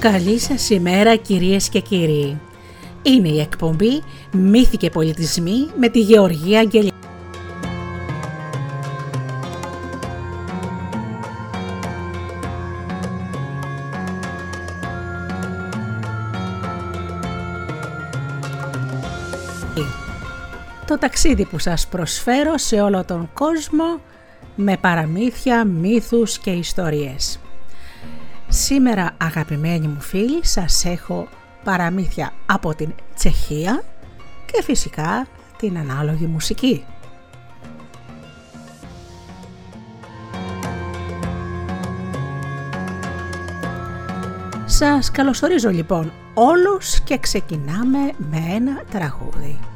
Καλή σας ημέρα κυρίες και κύριοι. Είναι η εκπομπή «Μύθοι και πολιτισμοί» με τη Γεωργία Αγγελιά. Το ταξίδι που σας προσφέρω σε όλο τον κόσμο με παραμύθια, μύθους και ιστορίες. Σήμερα αγαπημένοι μου φίλοι σας έχω παραμύθια από την Τσεχία και φυσικά την ανάλογη μουσική. Σας καλωσορίζω λοιπόν όλους και ξεκινάμε με ένα τραγούδι.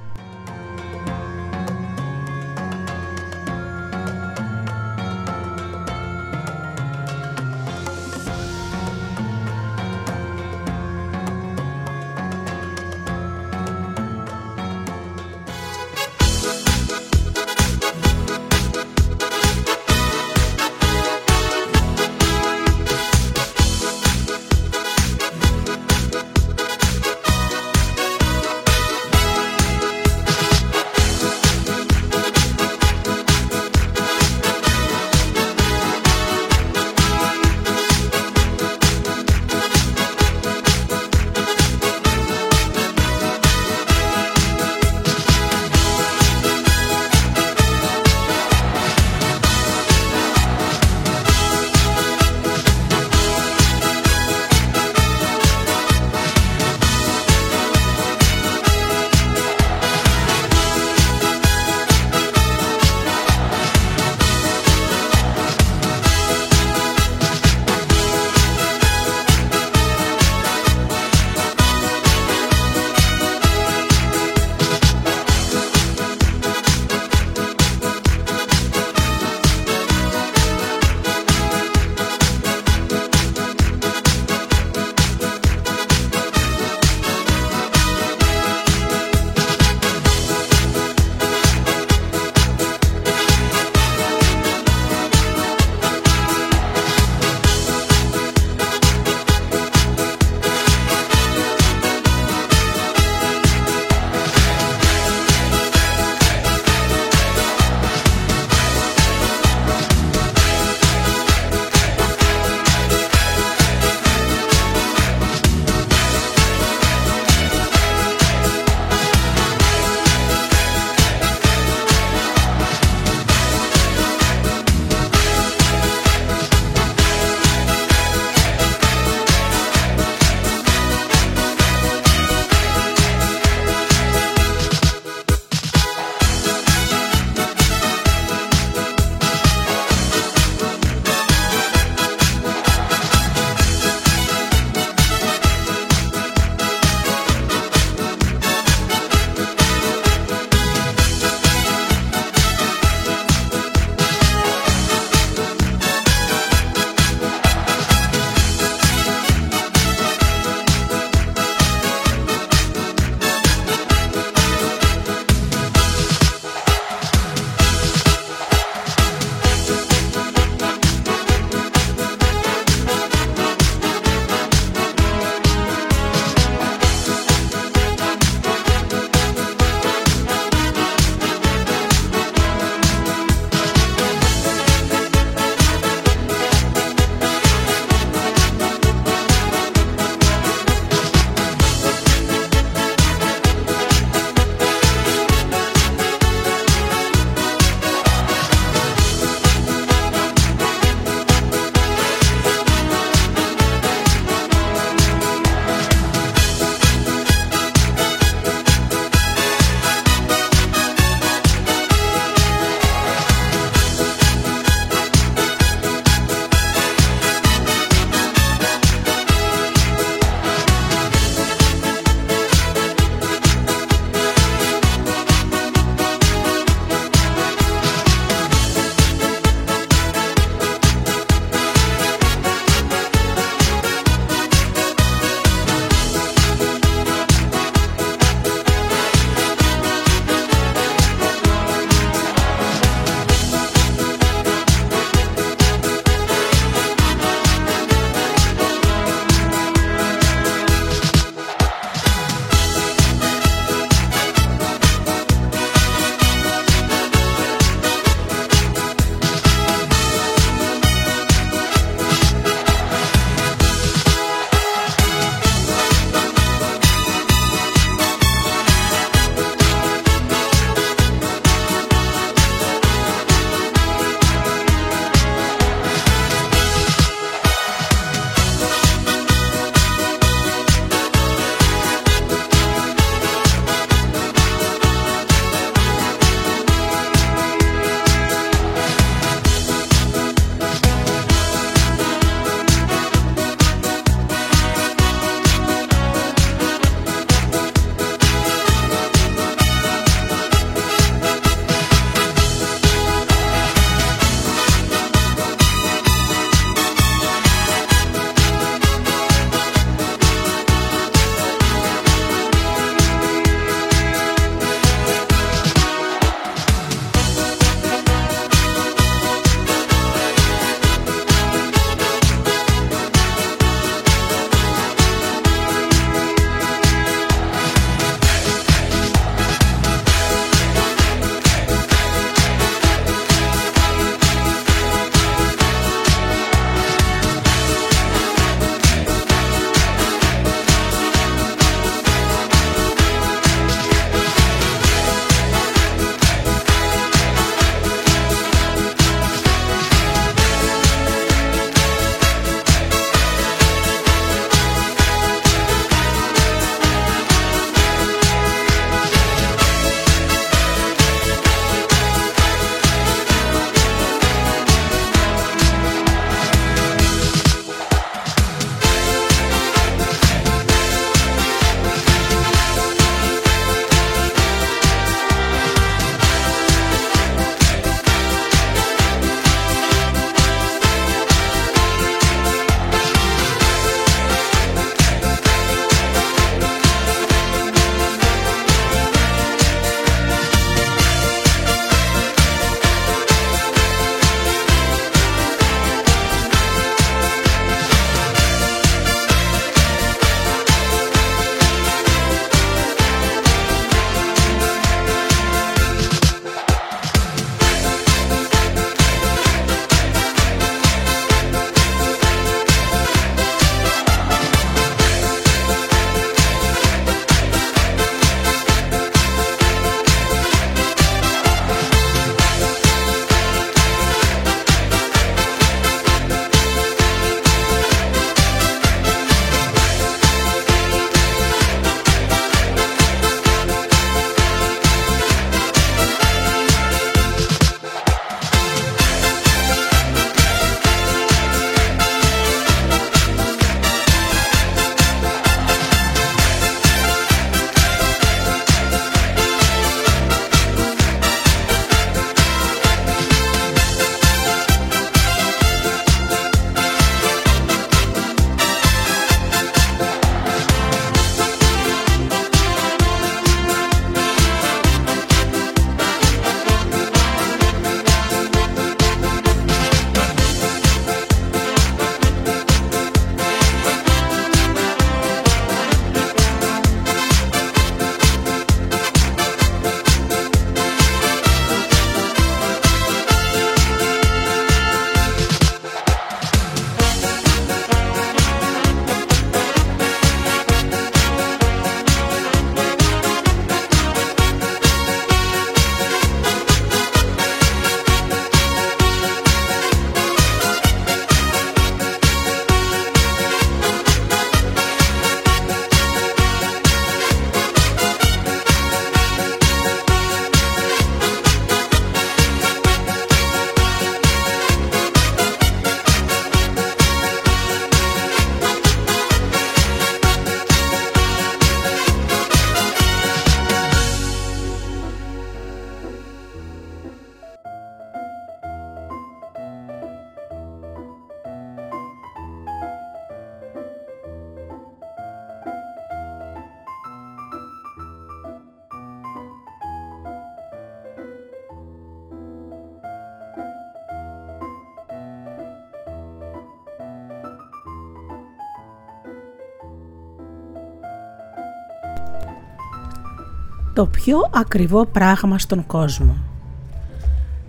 Το πιο ακριβό πράγμα στον κόσμο.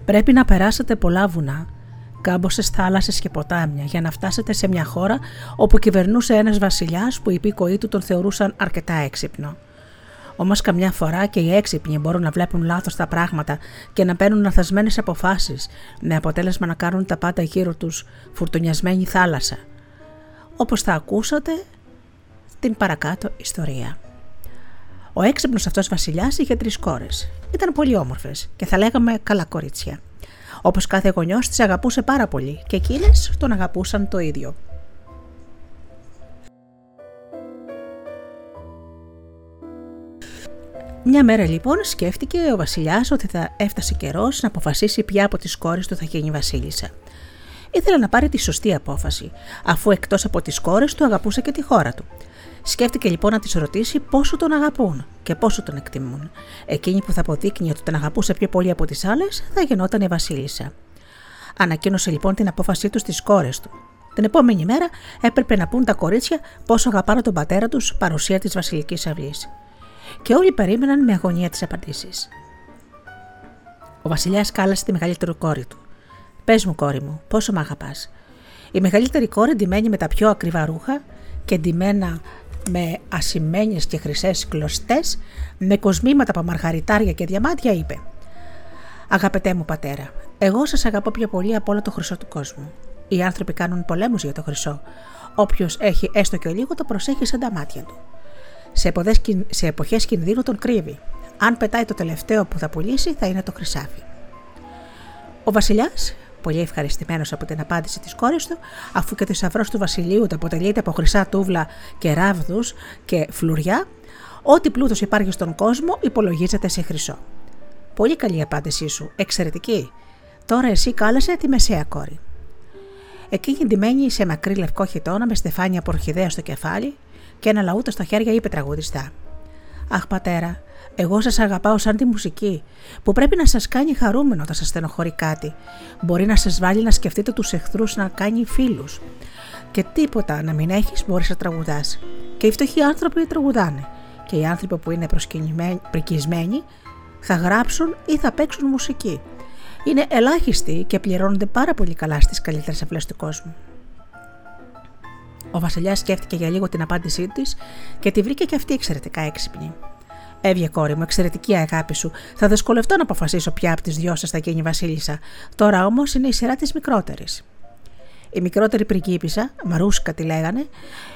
Πρέπει να περάσετε πολλά βουνά, κάμποσες θάλασσες και ποτάμια για να φτάσετε σε μια χώρα όπου κυβερνούσε ένας βασιλιάς που οι υπήκοοι του τον θεωρούσαν αρκετά έξυπνο. Όμως καμιά φορά και οι έξυπνοι μπορούν να βλέπουν λάθος τα πράγματα και να παίρνουν λαθασμένε αποφάσεις, με αποτέλεσμα να κάνουν τα πάντα γύρω τους φουρτουνιασμένη θάλασσα. Όπως θα ακούσατε την παρακάτω ιστορία. Ο έξυπνος αυτός βασιλιάς είχε τρεις κόρες. Ήταν πολύ όμορφες και θα λέγαμε καλά κορίτσια. Όπως κάθε γονιός τις αγαπούσε πάρα πολύ και εκείνες τον αγαπούσαν το ίδιο. Μια μέρα λοιπόν σκέφτηκε ο Βασιλιάς ότι θα έφτασε καιρός να αποφασίσει ποια από τις κόρες του θα γίνει Βασίλισσα. Ήθελε να πάρει τη σωστή απόφαση, αφού εκτός από τις κόρες του αγαπούσε και τη χώρα του. Σκέφτηκε λοιπόν να της ρωτήσει πόσο τον αγαπούν και πόσο τον εκτιμούν. Εκείνη που θα αποδείκνει ότι τον αγαπούσε πιο πολύ από τις άλλες θα γινόταν η Βασίλισσα. Ανακοίνωσε λοιπόν την απόφασή τους στις κόρες του. Την επόμενη μέρα έπρεπε να πούν τα κορίτσια πόσο αγαπάνε τον πατέρα τους παρουσία της Βασιλικής Αυλή. Και όλοι περίμεναν με αγωνία τις απαντήσεις. Ο Βασιλιάς κάλεσε τη μεγαλύτερη κόρη του. Πες μου, κόρη μου, πόσο με αγαπάς. Η μεγαλύτερη κόρη, ντυμένη με τα πιο ακριβά ρούχα και ντυμένα με ασημένιες και χρυσές κλωστές, με κοσμήματα από μαργαριτάρια και διαμάντια, είπε «Αγαπητέ μου πατέρα, εγώ σας αγαπώ πιο πολύ από όλο το χρυσό του κόσμου. Οι άνθρωποι κάνουν πολέμους για το χρυσό. Όποιος έχει έστω και λίγο το προσέχει σαν τα μάτια του. Σε, εποχές, σε εποχές κινδύνου τον κρύβει. Αν πετάει το τελευταίο που θα πουλήσει θα είναι το χρυσάφι. Ο βασιλιάς πολύ ευχαριστημένος από την απάντηση της κόρης του, αφού και το θησαυρός του Βασιλείου το αποτελείται από χρυσά τούβλα και ράβδους και φλουριά, ό,τι πλούτος υπάρχει στον κόσμο υπολογίζεται σε χρυσό. Πολύ καλή απάντησή σου, εξαιρετική. Τώρα εσύ κάλεσε τη μεσαία κόρη. Εκείνη ντυμένη σε μακρύ λευκό χιτόνα με στεφάνια από ορχιδέα στο κεφάλι και ένα λαούτο στα χέρια είπε τραγουδιστά. Αχ, πατέρα, εγώ σας αγαπάω σαν τη μουσική, που πρέπει να σας κάνει χαρούμενο όταν σας στενοχωρεί κάτι. Μπορεί να σας βάλει να σκεφτείτε τους εχθρούς να κάνει φίλους. Και τίποτα να μην έχεις, μπορείς να τραγουδάς. Και οι φτωχοί άνθρωποι τραγουδάνε. Και οι άνθρωποι που είναι πρικισμένοι θα γράψουν ή θα παίξουν μουσική. Είναι ελάχιστοι και πληρώνονται πάρα πολύ καλά στις καλύτερες αυλέ του κόσμου. Ο Βασιλιάς σκέφτηκε για λίγο την απάντησή της και τη βρήκε και αυτή εξαιρετικά έξυπνη. Έβγε κόρη μου, εξαιρετική αγάπη σου. Θα δυσκολευτώ να αποφασίσω ποια από τις δυο σας θα γίνει Βασίλισσα. Τώρα όμως είναι η σειρά της μικρότερης. Η μικρότερη πριγκίπισσα, Μαρούσκα τη λέγανε,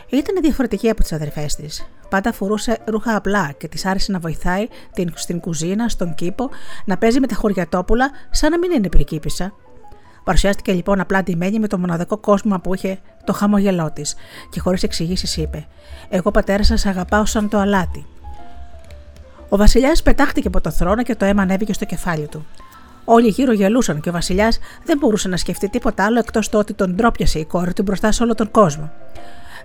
ήταν διαφορετική από τις αδερφές της. Πάντα φορούσε ρούχα απλά και της άρεσε να βοηθάει την, στην κουζίνα, στον κήπο, να παίζει με τα χωριατόπουλα, σαν να μην είναι πριγκίπισσα. Παρουσιάστηκε λοιπόν απλά ντυμένη με το μοναδικό κόσμο που είχε το χαμογελό της και χωρίς εξηγήσεις είπε: Εγώ πατέρα σας αγαπάω σαν το αλάτι. Ο Βασιλιάς πετάχτηκε από το θρόνο και το αίμα ανέβηκε στο κεφάλι του. Όλοι γύρω γελούσαν και ο Βασιλιάς δεν μπορούσε να σκεφτεί τίποτα άλλο εκτός το ότι τον ντρόπιασε η κόρη του μπροστά σε όλο τον κόσμο.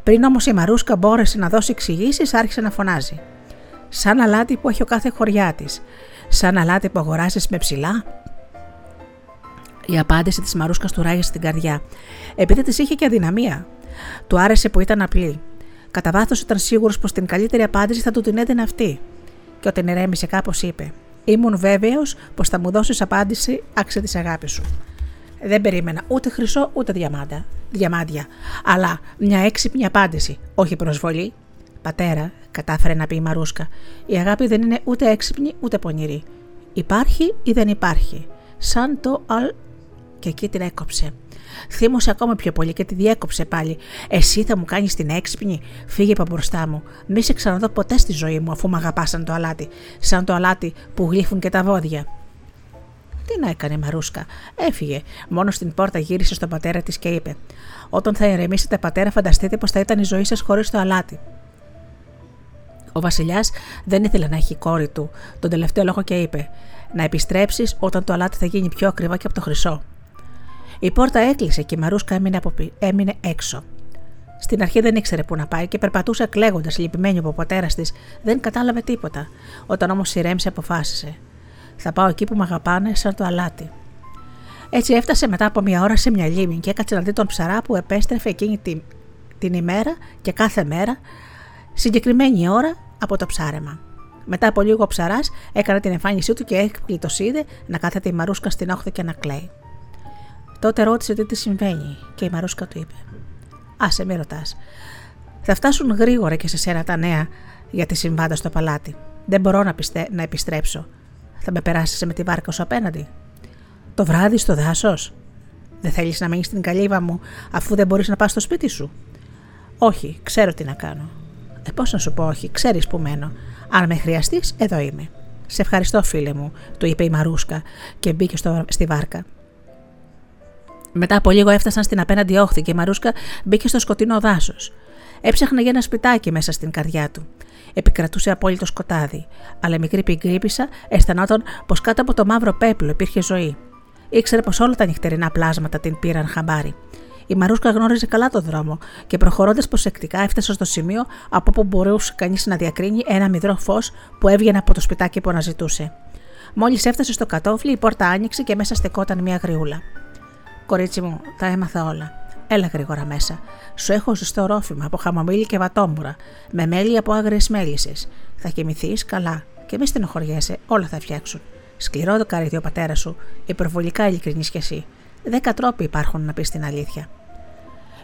Πριν όμως η Μαρούσκα μπόρεσε να δώσει εξηγήσεις, άρχισε να φωνάζει. Σαν αλάτι που έχει ο κάθε χωριά της. Σαν αλάτι που αγοράζεις με ψηλά. Η απάντηση της Μαρούσκα του ράγισε την καρδιά, επειδή της είχε και αδυναμία. Του άρεσε που ήταν απλή. Κατά βάθος ήταν σίγουρος πως την καλύτερη απάντηση θα του την έδινε αυτή και όταν ηρέμησε κάπως είπε: Ήμουν βέβαιος πως θα μου δώσεις απάντηση άξια τη αγάπη σου. Δεν περίμενα ούτε χρυσό ούτε διαμάντα, διαμάντια, αλλά μια έξυπνη απάντηση, όχι προσβολή. Πατέρα, κατάφερε να πει η Μαρούσκα, η αγάπη δεν είναι ούτε έξυπνη ούτε πονηρή. Υπάρχει ή δεν υπάρχει. Σαν το αλ. και εκεί την έκοψε. Θύμωσε ακόμα πιο πολύ και τη διέκοψε πάλι. Εσύ θα μου κάνεις την έξυπνη, φύγε από μπροστά μου. Μη σε ξαναδώ ποτέ στη ζωή μου αφού με αγαπάς σαν το αλάτι, σαν το αλάτι που γλύφουν και τα βόδια. Τι να έκανε η Μαρούσκα. Έφυγε. Μόνο στην πόρτα γύρισε στον πατέρα της και είπε: Όταν θα ηρεμήσετε, πατέρα, φανταστείτε πως θα ήταν η ζωή σας χωρίς το αλάτι. Ο Βασιλιάς δεν ήθελε να έχει κόρη του τον τελευταίο λόγο και είπε: Να επιστρέψεις όταν το αλάτι θα γίνει πιο ακριβά και από το χρυσό. Η πόρτα έκλεισε και η Μαρούσκα έμεινε, από... έμεινε έξω. Στην αρχή δεν ήξερε πού να πάει και περπατούσε κλαίγοντας, λυπημένη από ο πατέρας της. Δεν κατάλαβε τίποτα. Όταν όμως ηρέμησε, αποφάσισε. Θα πάω εκεί που με αγαπάνε, σαν το αλάτι. Έτσι έφτασε μετά από μια ώρα σε μια λίμνη και έκατσε να δει τον ψαρά που επέστρεφε εκείνη την, την ημέρα και κάθε μέρα, συγκεκριμένη ώρα από το ψάρεμα. Μετά από λίγο ο ψαράς έκανε την εμφάνισή του και έκπληκτο είδε να κάθεται η Μαρούσκα στην όχθη και να κλαίει. Τότε ρώτησε τι της συμβαίνει και η Μαρούσκα του είπε: Άσε, με ρωτάς. Θα φτάσουν γρήγορα και σε σένα τα νέα για τη συμβάντα στο παλάτι. Δεν μπορώ να, πιστε... να επιστρέψω. Θα με περάσεις με τη βάρκα σου απέναντι. Το βράδυ στο δάσος. Δεν θέλεις να μείνεις στην καλύβα μου αφού δεν μπορείς να πας στο σπίτι σου. Όχι, ξέρω τι να κάνω. Ε, πώς να σου πω, Όχι, ξέρεις που μένω. Αν με χρειαστείς, εδώ είμαι. Σε ευχαριστώ, φίλε μου, του είπε η Μαρούσκα και μπήκε στο, στη βάρκα. Μετά από λίγο έφτασαν στην απέναντι όχθη και η Μαρούσκα μπήκε στο σκοτεινό δάσος. Έψαχνε για ένα σπιτάκι μέσα στην καρδιά του. Επικρατούσε απόλυτο σκοτάδι, αλλά η μικρή πιγκρίπισσα αισθανόταν πως κάτω από το μαύρο πέπλο υπήρχε ζωή. Ήξερε πως όλα τα νυχτερινά πλάσματα την πήραν χαμπάρι. Η Μαρούσκα γνώριζε καλά το δρόμο και προχωρώντας προσεκτικά έφτασε στο σημείο από όπου μπορούσε κανείς να διακρίνει ένα μυδρό φως που έβγαινε από το σπιτάκι που αναζητούσε. Μόλις έφτασε στο κατόφλι, η πόρτα άνοιξε και μέσα στεκόταν μια γριούλα. Κορίτσι μου, τα έμαθα όλα. Έλα γρήγορα μέσα. Σου έχω ζεστό ρόφημα από χαμομήλι και βατόμουρα, με μέλι από άγριες μέλισσες. Θα κοιμηθείς καλά και μη στενοχωριέσαι, όλα θα φτιάξουν. Σκληρό το καρύδι ο πατέρας σου, υπερβολικά ειλικρινής κι εσύ. Δέκα τρόποι υπάρχουν να πεις την αλήθεια.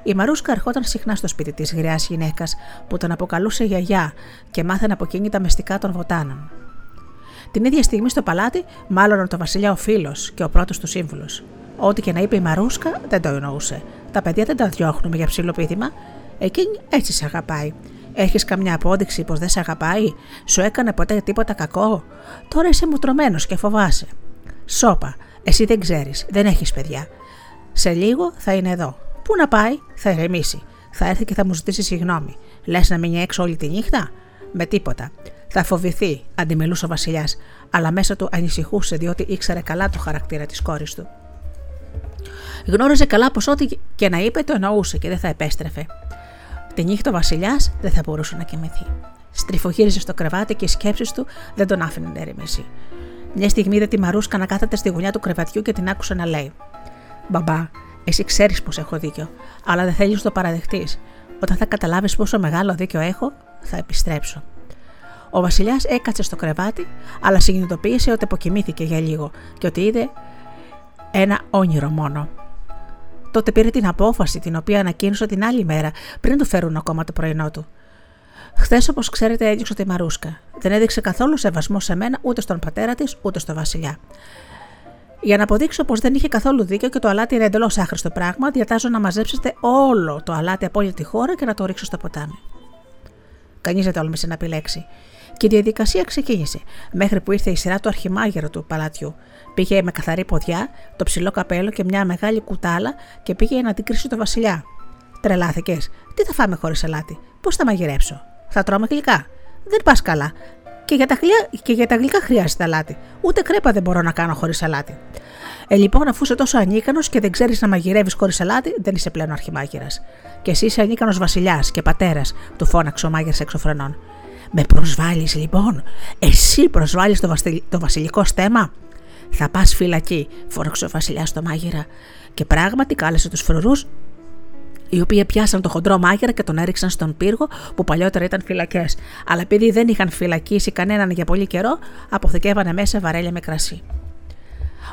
Η Μαρούσκα ερχόταν συχνά στο σπίτι της γριάς γυναίκας που τον αποκαλούσε γιαγιά και μάθαινε από εκείνη τα μυστικά των βοτάνων. Την ίδια στιγμή στο παλάτι, μάλλον το βασιλιά ο φίλος και ο πρώτος του σύμβουλος. Ό,τι και να είπε η Μαρούσκα δεν το εννοούσε. Τα παιδιά δεν τα διώχνουμε για ψηλό πείδημα. Εκείνη έτσι σε αγαπάει. Έχεις καμιά απόδειξη πως δεν σε αγαπάει, σου έκανε ποτέ τίποτα κακό; Τώρα είσαι μουτρωμένος και φοβάσαι. Σόπα, εσύ δεν ξέρεις, δεν έχεις παιδιά. Σε λίγο θα είναι εδώ. Πού να πάει, θα ηρεμήσει. Θα έρθει και θα μου ζητήσει συγγνώμη. Λες να μείνει έξω όλη τη νύχτα; Με τίποτα. Θα φοβηθεί, αντιμελούσε ο Βασιλιάς, αλλά μέσα του ανησυχούσε διότι ήξερε καλά το χαρακτήρα της κόρης του. Γνώριζε καλά πως ό,τι και να είπε το εννοούσε και δεν θα επέστρεφε. Τη νύχτα ο Βασιλιάς δεν θα μπορούσε να κοιμηθεί. Στριφογύριζε στο κρεβάτι και οι σκέψεις του δεν τον άφηνε να ερημήσει. Μια στιγμή είδε τη Μαρούσκα να κάθεται στη γωνιά του κρεβατιού και την άκουσε να λέει: Μπαμπά, εσύ ξέρεις πως έχω δίκιο, αλλά δεν θέλεις να το παραδεχτείς. Όταν θα καταλάβεις πόσο μεγάλο δίκιο έχω, θα επιστρέψω. Ο Βασιλιάς έκατσε στο κρεβάτι, αλλά συνειδητοποίησε ότι αποκοιμήθηκε για λίγο και ότι είδε ένα όνειρο μόνο. Τότε πήρε την απόφαση την οποία ανακοίνωσε την άλλη μέρα πριν του φέρουν ακόμα το πρωινό του. Χθες, όπως ξέρετε, έδιωξε τη Μαρούσκα. Δεν έδειξε καθόλου σεβασμό σε μένα ούτε στον πατέρα της ούτε στο Βασιλιά. Για να αποδείξω πως δεν είχε καθόλου δίκιο και το αλάτι είναι εντελώς άχρηστο πράγμα, διατάζω να μαζέψετε όλο το αλάτι από όλη τη χώρα και να το ρίξω στο ποτάμι. Κανείς δεν τόλμησε να επιλέξει. Και η διαδικασία ξεκίνησε, μέχρι που ήρθε η σειρά του αρχιμάγερου του παλατιού. Πήγε με καθαρή ποδιά, το ψηλό καπέλο και μια μεγάλη κουτάλα και πήγε να την κρίσει το βασιλιά. Τρελάθηκες. Τι θα φάμε χωρίς αλάτι, πώς θα μαγειρέψω; Θα τρώμε γλυκά; Δεν πας καλά. Και για, τα γλυκά, και για τα γλυκά χρειάζεται αλάτι. Ούτε κρέπα δεν μπορώ να κάνω χωρίς αλάτι. Ε, λοιπόν, αφού είσαι τόσο ανίκανος και δεν ξέρεις να μαγειρεύεις χωρίς αλάτι, δεν είσαι πλέον αρχιμάγειρας. Και εσύ είσαι ανίκανος βασιλιάς και πατέρας, του φώναξε ο μάγειρας εξωφρενών. Με προσβάλλεις λοιπόν, εσύ προσβάλλεις το, το βασιλικό στέμα; Θα πας φυλακή, φώναξε ο βασιλιάς στο μάγειρα. Και πράγματι κάλεσε τους φρουρούς οι οποίοι πιάσαν το χοντρό μάγειρα και τον έριξαν στον πύργο που παλιότερα ήταν φυλακές. Αλλά επειδή δεν είχαν φυλακίσει κανέναν για πολύ καιρό, αποθηκεύανε μέσα βαρέλια με κρασί.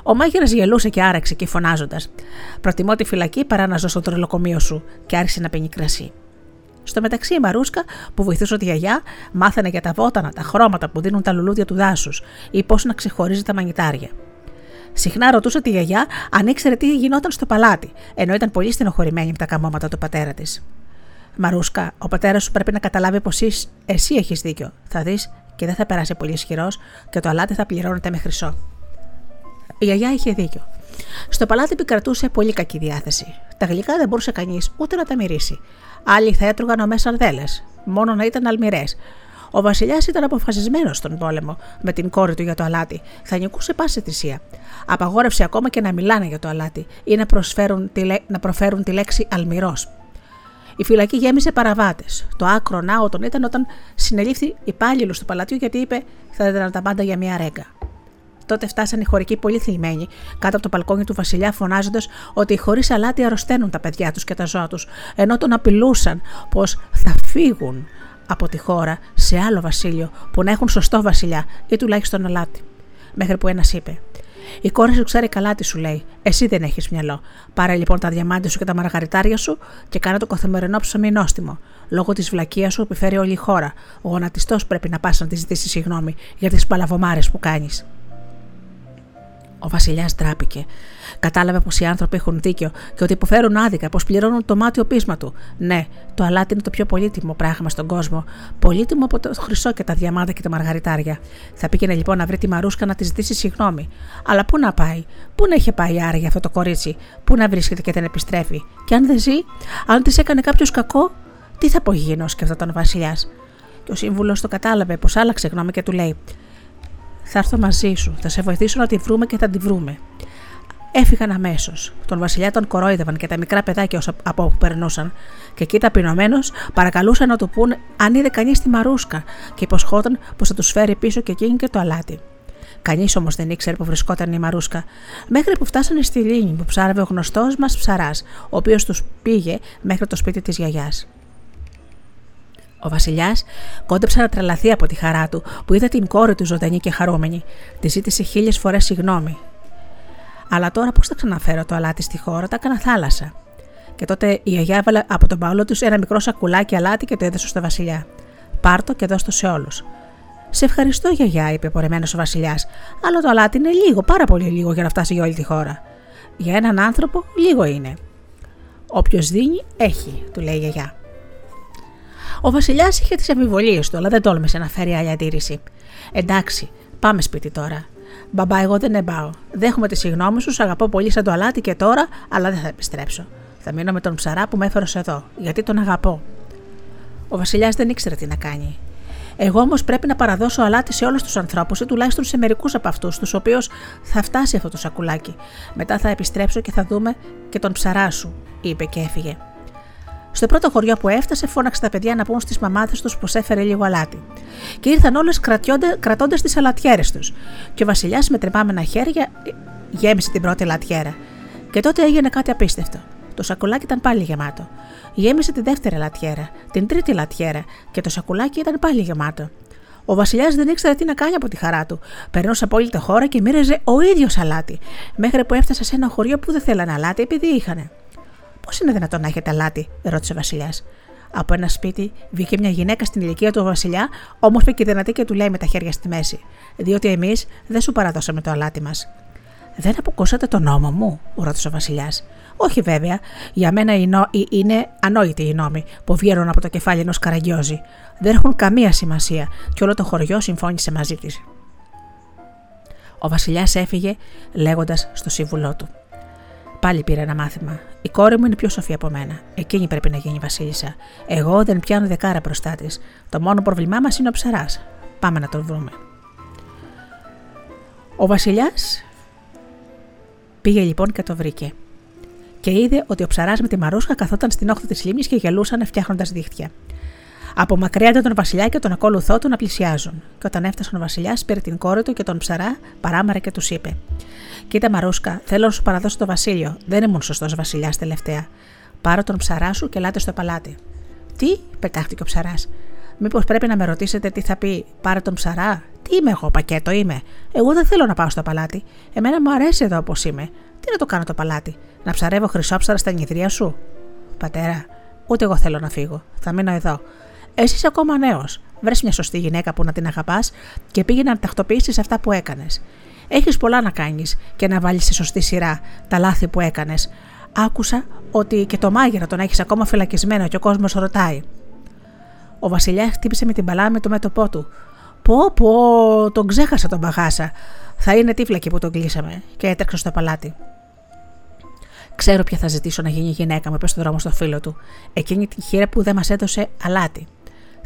Ο μάγειρας γελούσε και άραξε και φωνάζοντας: Προτιμώ τη φυλακή παρά να ζω στο τρελοκομείο σου, και άρχισε να πίνει κρασί. Στο μεταξύ, η Μαρούσκα, που βοηθούσε τη γιαγιά, μάθανε για τα βότανα, τα χρώματα που δίνουν τα λουλούδια του δάσους ή πώς να ξεχωρίζει τα μαγνητάρια. Συχνά ρωτούσε τη γιαγιά αν ήξερε τι γινόταν στο παλάτι, ενώ ήταν πολύ στενοχωρημένη με τα καμώματα του πατέρα της. Μαρούσκα, ο πατέρας σου πρέπει να καταλάβει πως εσύ έχεις δίκιο. Θα δεις και δεν θα περάσει πολύ ισχυρός και το αλάτι θα πληρώνεται με χρυσό. Η γιαγιά είχε δίκιο. Στο παλάτι επικρατούσε πολύ κακή διάθεση. Τα γλυκά δεν μπορούσε κανείς ούτε να τα μυρίσει. Άλλοι θα έτρωγαν ομές σαρδέλες, μόνο να ήταν αλμυρές. Ο Βασιλιάς ήταν αποφασισμένος στον πόλεμο με την κόρη του για το αλάτι. Θα νικούσε πάση θυσία. Απαγόρευσε ακόμα και να μιλάνε για το αλάτι ή να, προσφέρουν τη, να προφέρουν τη λέξη αλμυρός. Η φυλακή γέμισε παραβάτες. Το άκρο ναό τον ήταν όταν συνελήφθη υπάλληλος του παλατιού γιατί είπε θα έδιναν τα πάντα για μια ρέγκα. Τότε φτάσαν οι χωρικοί πολύ θλιμμένοι κάτω από το παλκόνι του Βασιλιά, φωνάζοντας ότι χωρί αλάτι αρρωσταίνουν τα παιδιά τους και τα ζώα τους, ενώ τον απειλούσαν πως θα φύγουν από τη χώρα σε άλλο βασίλειο που να έχουν σωστό βασιλιά ή τουλάχιστον αλάτι. Μέχρι που ένας είπε: Η κόρη σου ξέρει καλά τι σου λέει. Εσύ δεν έχεις μυαλό. Πάρε λοιπόν τα διαμάντια σου και τα μαργαριτάρια σου και κάνε το καθημερινό ψωμί νόστιμο. Λόγω της βλακείας σου επιφέρει όλη η χώρα. Ο γονατιστός πρέπει να πας να της ζητήσει συγγνώμη για τις παλαβομάρες που κάνεις. Ο Βασιλιάς ντράπηκε. Κατάλαβε πως οι άνθρωποι έχουν δίκιο και ότι υποφέρουν άδικα, πως πληρώνουν το μάτιο πείσμα του. Ναι, το αλάτι είναι το πιο πολύτιμο πράγμα στον κόσμο. Πολύτιμο από το χρυσό και τα διαμάντα και τα μαργαριτάρια. Θα πήγαινε λοιπόν να βρει τη Μαρούσκα να τη ζητήσει συγγνώμη. Αλλά πού να πάει, πού να είχε πάει άραγε αυτό το κορίτσι, πού να βρίσκεται και δεν επιστρέφει; Και αν δεν ζει, αν της έκανε κάποιος κακό, τι θα απογίνω, σκεφτόταν ο Βασιλιάς; Και ο σύμβουλος το κατάλαβε πως άλλαξε γνώμη και του λέει: Θα έρθω μαζί σου, θα σε βοηθήσω να τη βρούμε και θα τη βρούμε. Έφυγαν αμέσως. Τον Βασιλιά τον κορόιδευαν και τα μικρά παιδάκια από όπου περνούσαν. Και εκεί ταπεινωμένος παρακαλούσαν να του πούν αν είδε κανείς τη μαρούσκα και υποσχόταν πως θα τους φέρει πίσω και εκείνη και το αλάτι. Κανείς όμως δεν ήξερε που βρισκόταν η Μαρούσκα, μέχρι που φτάσανε στη λίμνη που ψάρευε ο γνωστός μας ψαράς, ο οποίος τους πήγε μέχρι το σπίτι της γιαγιάς. Ο Βασιλιάς κόντεψε να τρελαθεί από τη χαρά του που είδε την κόρη του ζωντανή και χαρούμενη. Τη ζήτησε χίλιες φορές συγγνώμη. Αλλά τώρα πώς θα ξαναφέρω το αλάτι στη χώρα, τα έκανα θάλασσα. Και τότε η γιαγιά έβαλε από τον παόλο τους ένα μικρό σακουλάκι αλάτι και το έδωσε στο Βασιλιά. Πάρτο και δώσ' το σε όλους. Σε ευχαριστώ, γιαγιά, είπε πορεμένος ο Βασιλιάς, αλλά το αλάτι είναι λίγο, πάρα πολύ λίγο για να φτάσει για όλη τη χώρα. Για έναν άνθρωπο, λίγο είναι. Όποιος δίνει, έχει, του λέει η γιαγιά. Ο Βασιλιάς είχε τις αμφιβολίες του, αλλά δεν τόλμησε να φέρει άλλη αντίρρηση. Εντάξει, πάμε σπίτι τώρα. Μπαμπά, εγώ δεν εμπάω. Δέχομαι τη συγγνώμη σου, αγαπώ πολύ σαν το αλάτι και τώρα, αλλά δεν θα επιστρέψω. Θα μείνω με τον ψαρά που με έφερε εδώ, γιατί τον αγαπώ. Ο Βασιλιάς δεν ήξερε τι να κάνει. Εγώ όμως πρέπει να παραδώσω αλάτι σε όλους τους ανθρώπους ή τουλάχιστον σε μερικούς από αυτούς, τους οποίους θα φτάσει αυτό το σακουλάκι. Μετά θα επιστρέψω και θα δούμε και τον ψαρά σου, είπε και έφυγε. Στο πρώτο χωριό που έφτασε, φώναξε τα παιδιά να πούν στις μαμάδες τους πως έφερε λίγο αλάτι. Και ήρθαν όλες κρατώντας τις αλατιέρες τους. Και ο Βασιλιάς με τρεπάμενα χέρια γέμισε την πρώτη λατιέρα. Και τότε έγινε κάτι απίστευτο. Το σακουλάκι ήταν πάλι γεμάτο. Γέμισε τη δεύτερη λατιέρα, την τρίτη λατιέρα και το σακουλάκι ήταν πάλι γεμάτο. Ο Βασιλιάς δεν ήξερε τι να κάνει από τη χαρά του. Περνούσε από όλη τη χώρα και μοίραζε ο ίδιος αλάτι, μέχρι που έφτασε σε ένα χωριό που δεν θέλανε αλάτι επειδή είχανε. Πώς είναι δυνατόν να έχετε αλάτι, ρώτησε ο Βασιλιάς. Από ένα σπίτι βγήκε μια γυναίκα στην ηλικία του Βασιλιά, όμορφη και δυνατή και του λέει με τα χέρια στη μέση: Διότι εμείς δεν σου παραδώσαμε το αλάτι μας. Δεν αποκούσατε τον νόμο μου, ρώτησε ο Βασιλιάς. Όχι βέβαια, για μένα είναι ανόητοι οι νόμοι που βγαίνουν από το κεφάλι ενός καραγκιόζη. Δεν έχουν καμία σημασία και όλο το χωριό συμφώνησε μαζί της. Ο Βασιλιάς έφυγε λέγοντας στο σύμβουλό του. Πάλι πήρε ένα μάθημα. Η κόρη μου είναι πιο σοφή από μένα. Εκείνη πρέπει να γίνει βασίλισσα. Εγώ δεν πιάνω δεκάρα μπροστά της. Το μόνο πρόβλημά μας είναι ο ψαράς. Πάμε να τον βρούμε. Ο Βασιλιάς πήγε λοιπόν και το βρήκε. Και είδε ότι ο ψαράς με τη μαρούσκα καθόταν στην όχθη της λίμνης και γελούσαν φτιάχνοντας δίχτυα. Από μακριά ήταν τον Βασιλιά και τον ακόλουθό του να πλησιάζουν. Και όταν έφτασαν ο Βασιλιάς, πήρε την κόρη του και τον ψαρά, παράμαρα και τους είπε: Κοίτα, Μαρούσκα, θέλω να σου παραδώσω το Βασίλειο. Δεν ήμουν σωστός Βασιλιάς τελευταία. Πάρω τον ψαρά σου και λάτε στο παλάτι. Τι, πετάχτηκε ο ψαράς. Μήπως πρέπει να με ρωτήσετε τι θα πει, πάρε τον ψαρά. Τι είμαι εγώ, πακέτο είμαι. Εγώ δεν θέλω να πάω στο παλάτι. Εμένα μου αρέσει εδώ όπως είμαι. Τι να το κάνω το παλάτι, να ψαρεύω χρυσόψαρα στα νηδρία σου. Πατέρα, ούτε εγώ θέλω να φύγω. Θα μείνω εδώ. Εσύ είσαι ακόμα νέος. Βρες μια σωστή γυναίκα που να την αγαπάς και πήγαινε να τακτοποιήσεις αυτά που έκανες. Έχεις πολλά να κάνεις και να βάλεις σε σωστή σειρά τα λάθη που έκανες. Άκουσα ότι και το μάγειρα τον έχεις ακόμα φυλακισμένο και ο κόσμος ρωτάει. Ο Βασιλιάς χτύπησε με την παλάμη το μέτωπό του. Πω, πω, τον ξέχασα τον παγάσα. Θα είναι τύφλακη που τον κλείσαμε και έτρεξε στο παλάτι. Ξέρω ποια θα ζητήσω να γίνει γυναίκα, μου είπε στον δρόμο στο φίλο του. Εκείνη τη χείρα που δεν μας έδωσε αλάτι.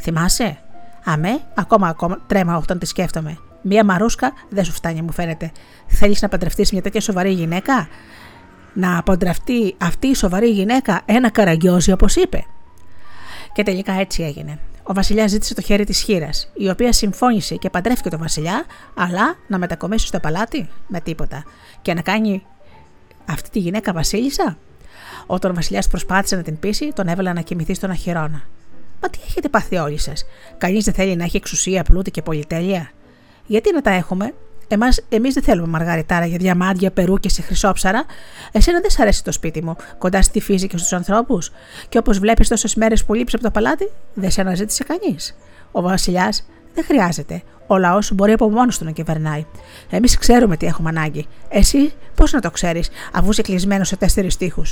Θυμάσαι; Αμέ, ακόμα, ακόμα τρέμα όταν τη σκέφτομαι. Μία μαρούσκα δεν σου φτάνει, μου φαίνεται. Θέλεις να παντρευτείς μια τέτοια σοβαρή γυναίκα; Να παντρευτεί αυτή η σοβαρή γυναίκα ένα καραγκιόζι, όπως είπε; Και τελικά έτσι έγινε. Ο Βασιλιάς ζήτησε το χέρι της χείρας, η οποία συμφώνησε και παντρεύτηκε τον Βασιλιά, αλλά να μετακομίσει στο παλάτι με τίποτα. Και να κάνει αυτή τη γυναίκα Βασίλισσα; Όταν ο Βασιλιάς προσπάθησε να την πείσει, τον έβαλε να κοιμηθεί στον Αχυρώνα. Μα τι έχετε πάθει όλοι σας; Κανείς δεν θέλει να έχει εξουσία, πλούτη και πολυτέλεια; Γιατί να τα έχουμε, Εμείς δεν θέλουμε μαργαριτάρα για διαμάντια, περού και σε χρυσόψαρα. Εσένα δεν σ' αρέσει το σπίτι μου, κοντά στη φύση και στους ανθρώπους. Και όπως βλέπεις τόσες μέρες που λείψει από το παλάτι, δεν σε αναζήτησε κανείς. Ο Βασιλιάς δεν χρειάζεται. Ο λαός μπορεί από μόνος του να κυβερνάει. Εμείς ξέρουμε τι έχουμε ανάγκη. Εσύ πώς να το ξέρεις, αφού είσαι κλεισμένος σε τέσσερις τείχου.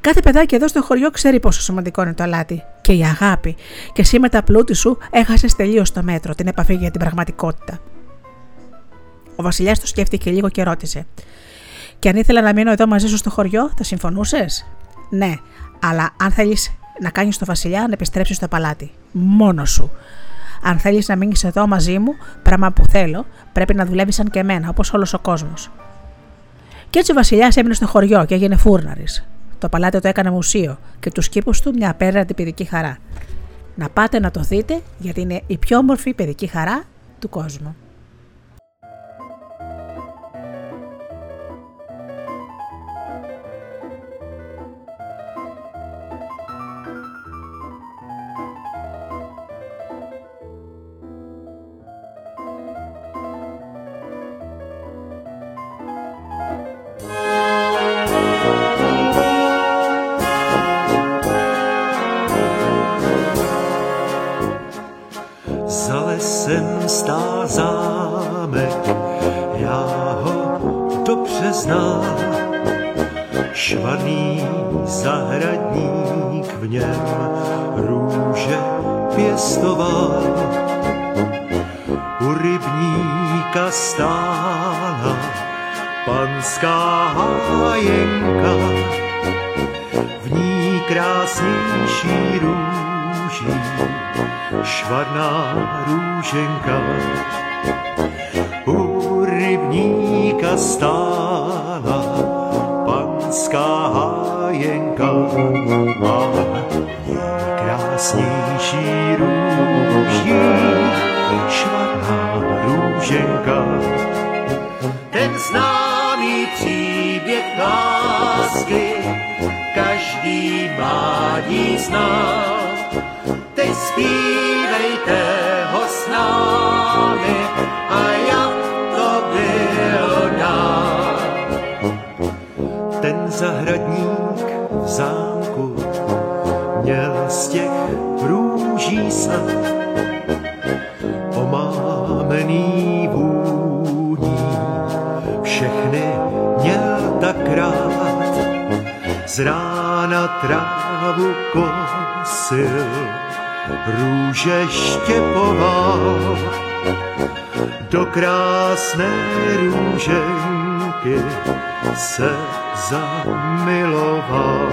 Κάθε παιδάκι εδώ στο χωριό ξέρει πόσο σημαντικό είναι το αλάτι και η αγάπη. Και εσύ με τα πλούτη σου έχασες τελείως το μέτρο, την επαφή για την πραγματικότητα. Ο Βασιλιάς το σκέφτηκε λίγο και ρώτησε: Και αν ήθελα να μείνω εδώ μαζί σου στο χωριό, θα συμφωνούσες; Ναι, αλλά αν θέλεις να κάνεις το Βασιλιά, να επιστρέψεις στο παλάτι. Μόνος σου. Αν θέλεις να μείνεις εδώ μαζί μου, πράγμα που θέλω, πρέπει να δουλεύεις σαν και εμένα, όπως όλος ο κόσμος. Και έτσι ο Βασιλιάς έμεινε στο χωριό και έγινε φούρναρης. Το παλάτι το έκανε μουσείο και τους κήπους του μια απέραντη παιδική χαρά. Να πάτε να το δείτε γιατί είναι η πιο όμορφη παιδική χαρά του κόσμου. za lesem stá zámek, já ho dobře znám. Švaný zahradník v něm růže pěstoval. U rybníka stála panská hájenka, v ní krásnější růže očí švarná růženka. U rybníka stála panská hájenka a krásnější růží švarná růženka. Ten známý příběh lásky každý mládí zná. Teď zpívejte ho s námi a jak to bylo dál. Ten zahradník v zámku měl z těch růží snad omámený vůní. Všechny měl tak rád krásné růženky se zamiloval.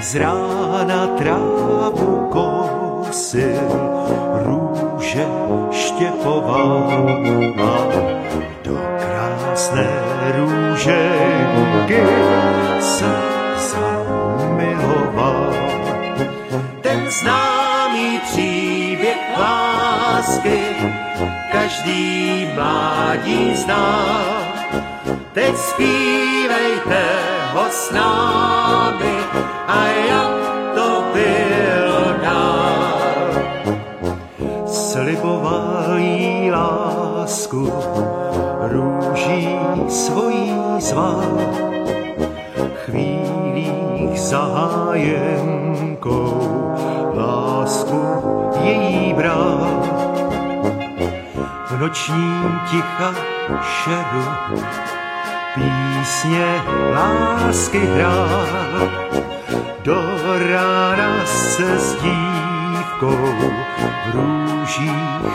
Z rána trávu kosil, růže štěpoval a do krásné růženky se zamiloval. Ten známý příběh lásky každý mládí zná. Teď zpívejte ho s námi a jak to bylo dál. Sliboval jí lásku, růží svojí zval, chvílích zahájenkou lásku její bral nočním ticha šeru písně lásky hrál. Do rána se s dívkou v růžích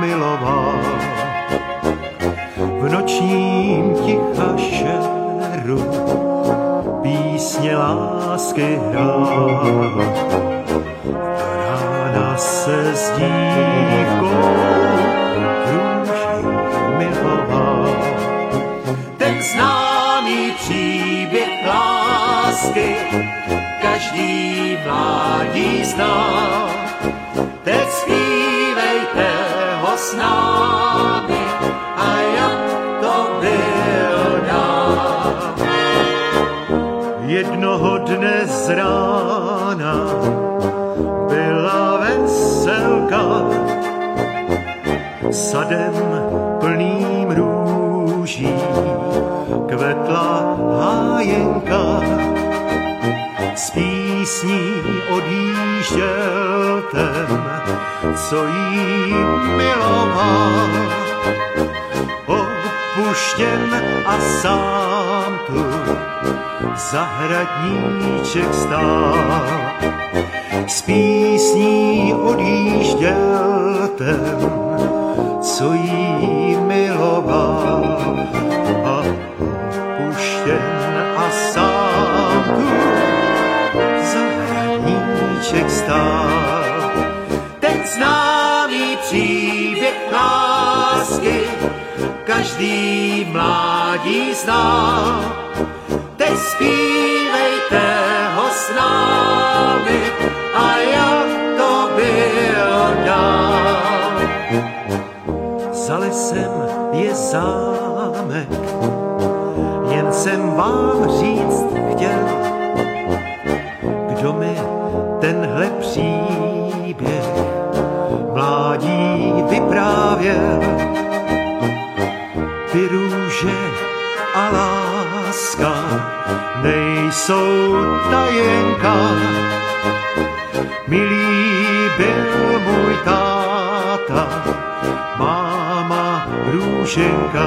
miloval. V nočním ticha šeru písně lásky hrál. Do rána se s dívkou známý příběh lásky každý mládí zná. Teď zpívejte ho s námi jednoho dne z rána byla veselka sadem plným růží kvetla hájenka s písní odjížděl ten, co jí miloval. Opuštěn a sám tu zahradníček stál. S písní odjížděl ten, co jí miloval a puštěn a sám tu zahradníček stál. Ten známý příběh lásky každý mládí zná. Zpívejte ho s námi a jak to bylo dál. Za lesem je zámek, jen jsem vám říct chtěl, kdo mi tenhle příběh mládí vyprávěl. Ty růže nejsou tajenka. Milý byl můj táta, máma růženka.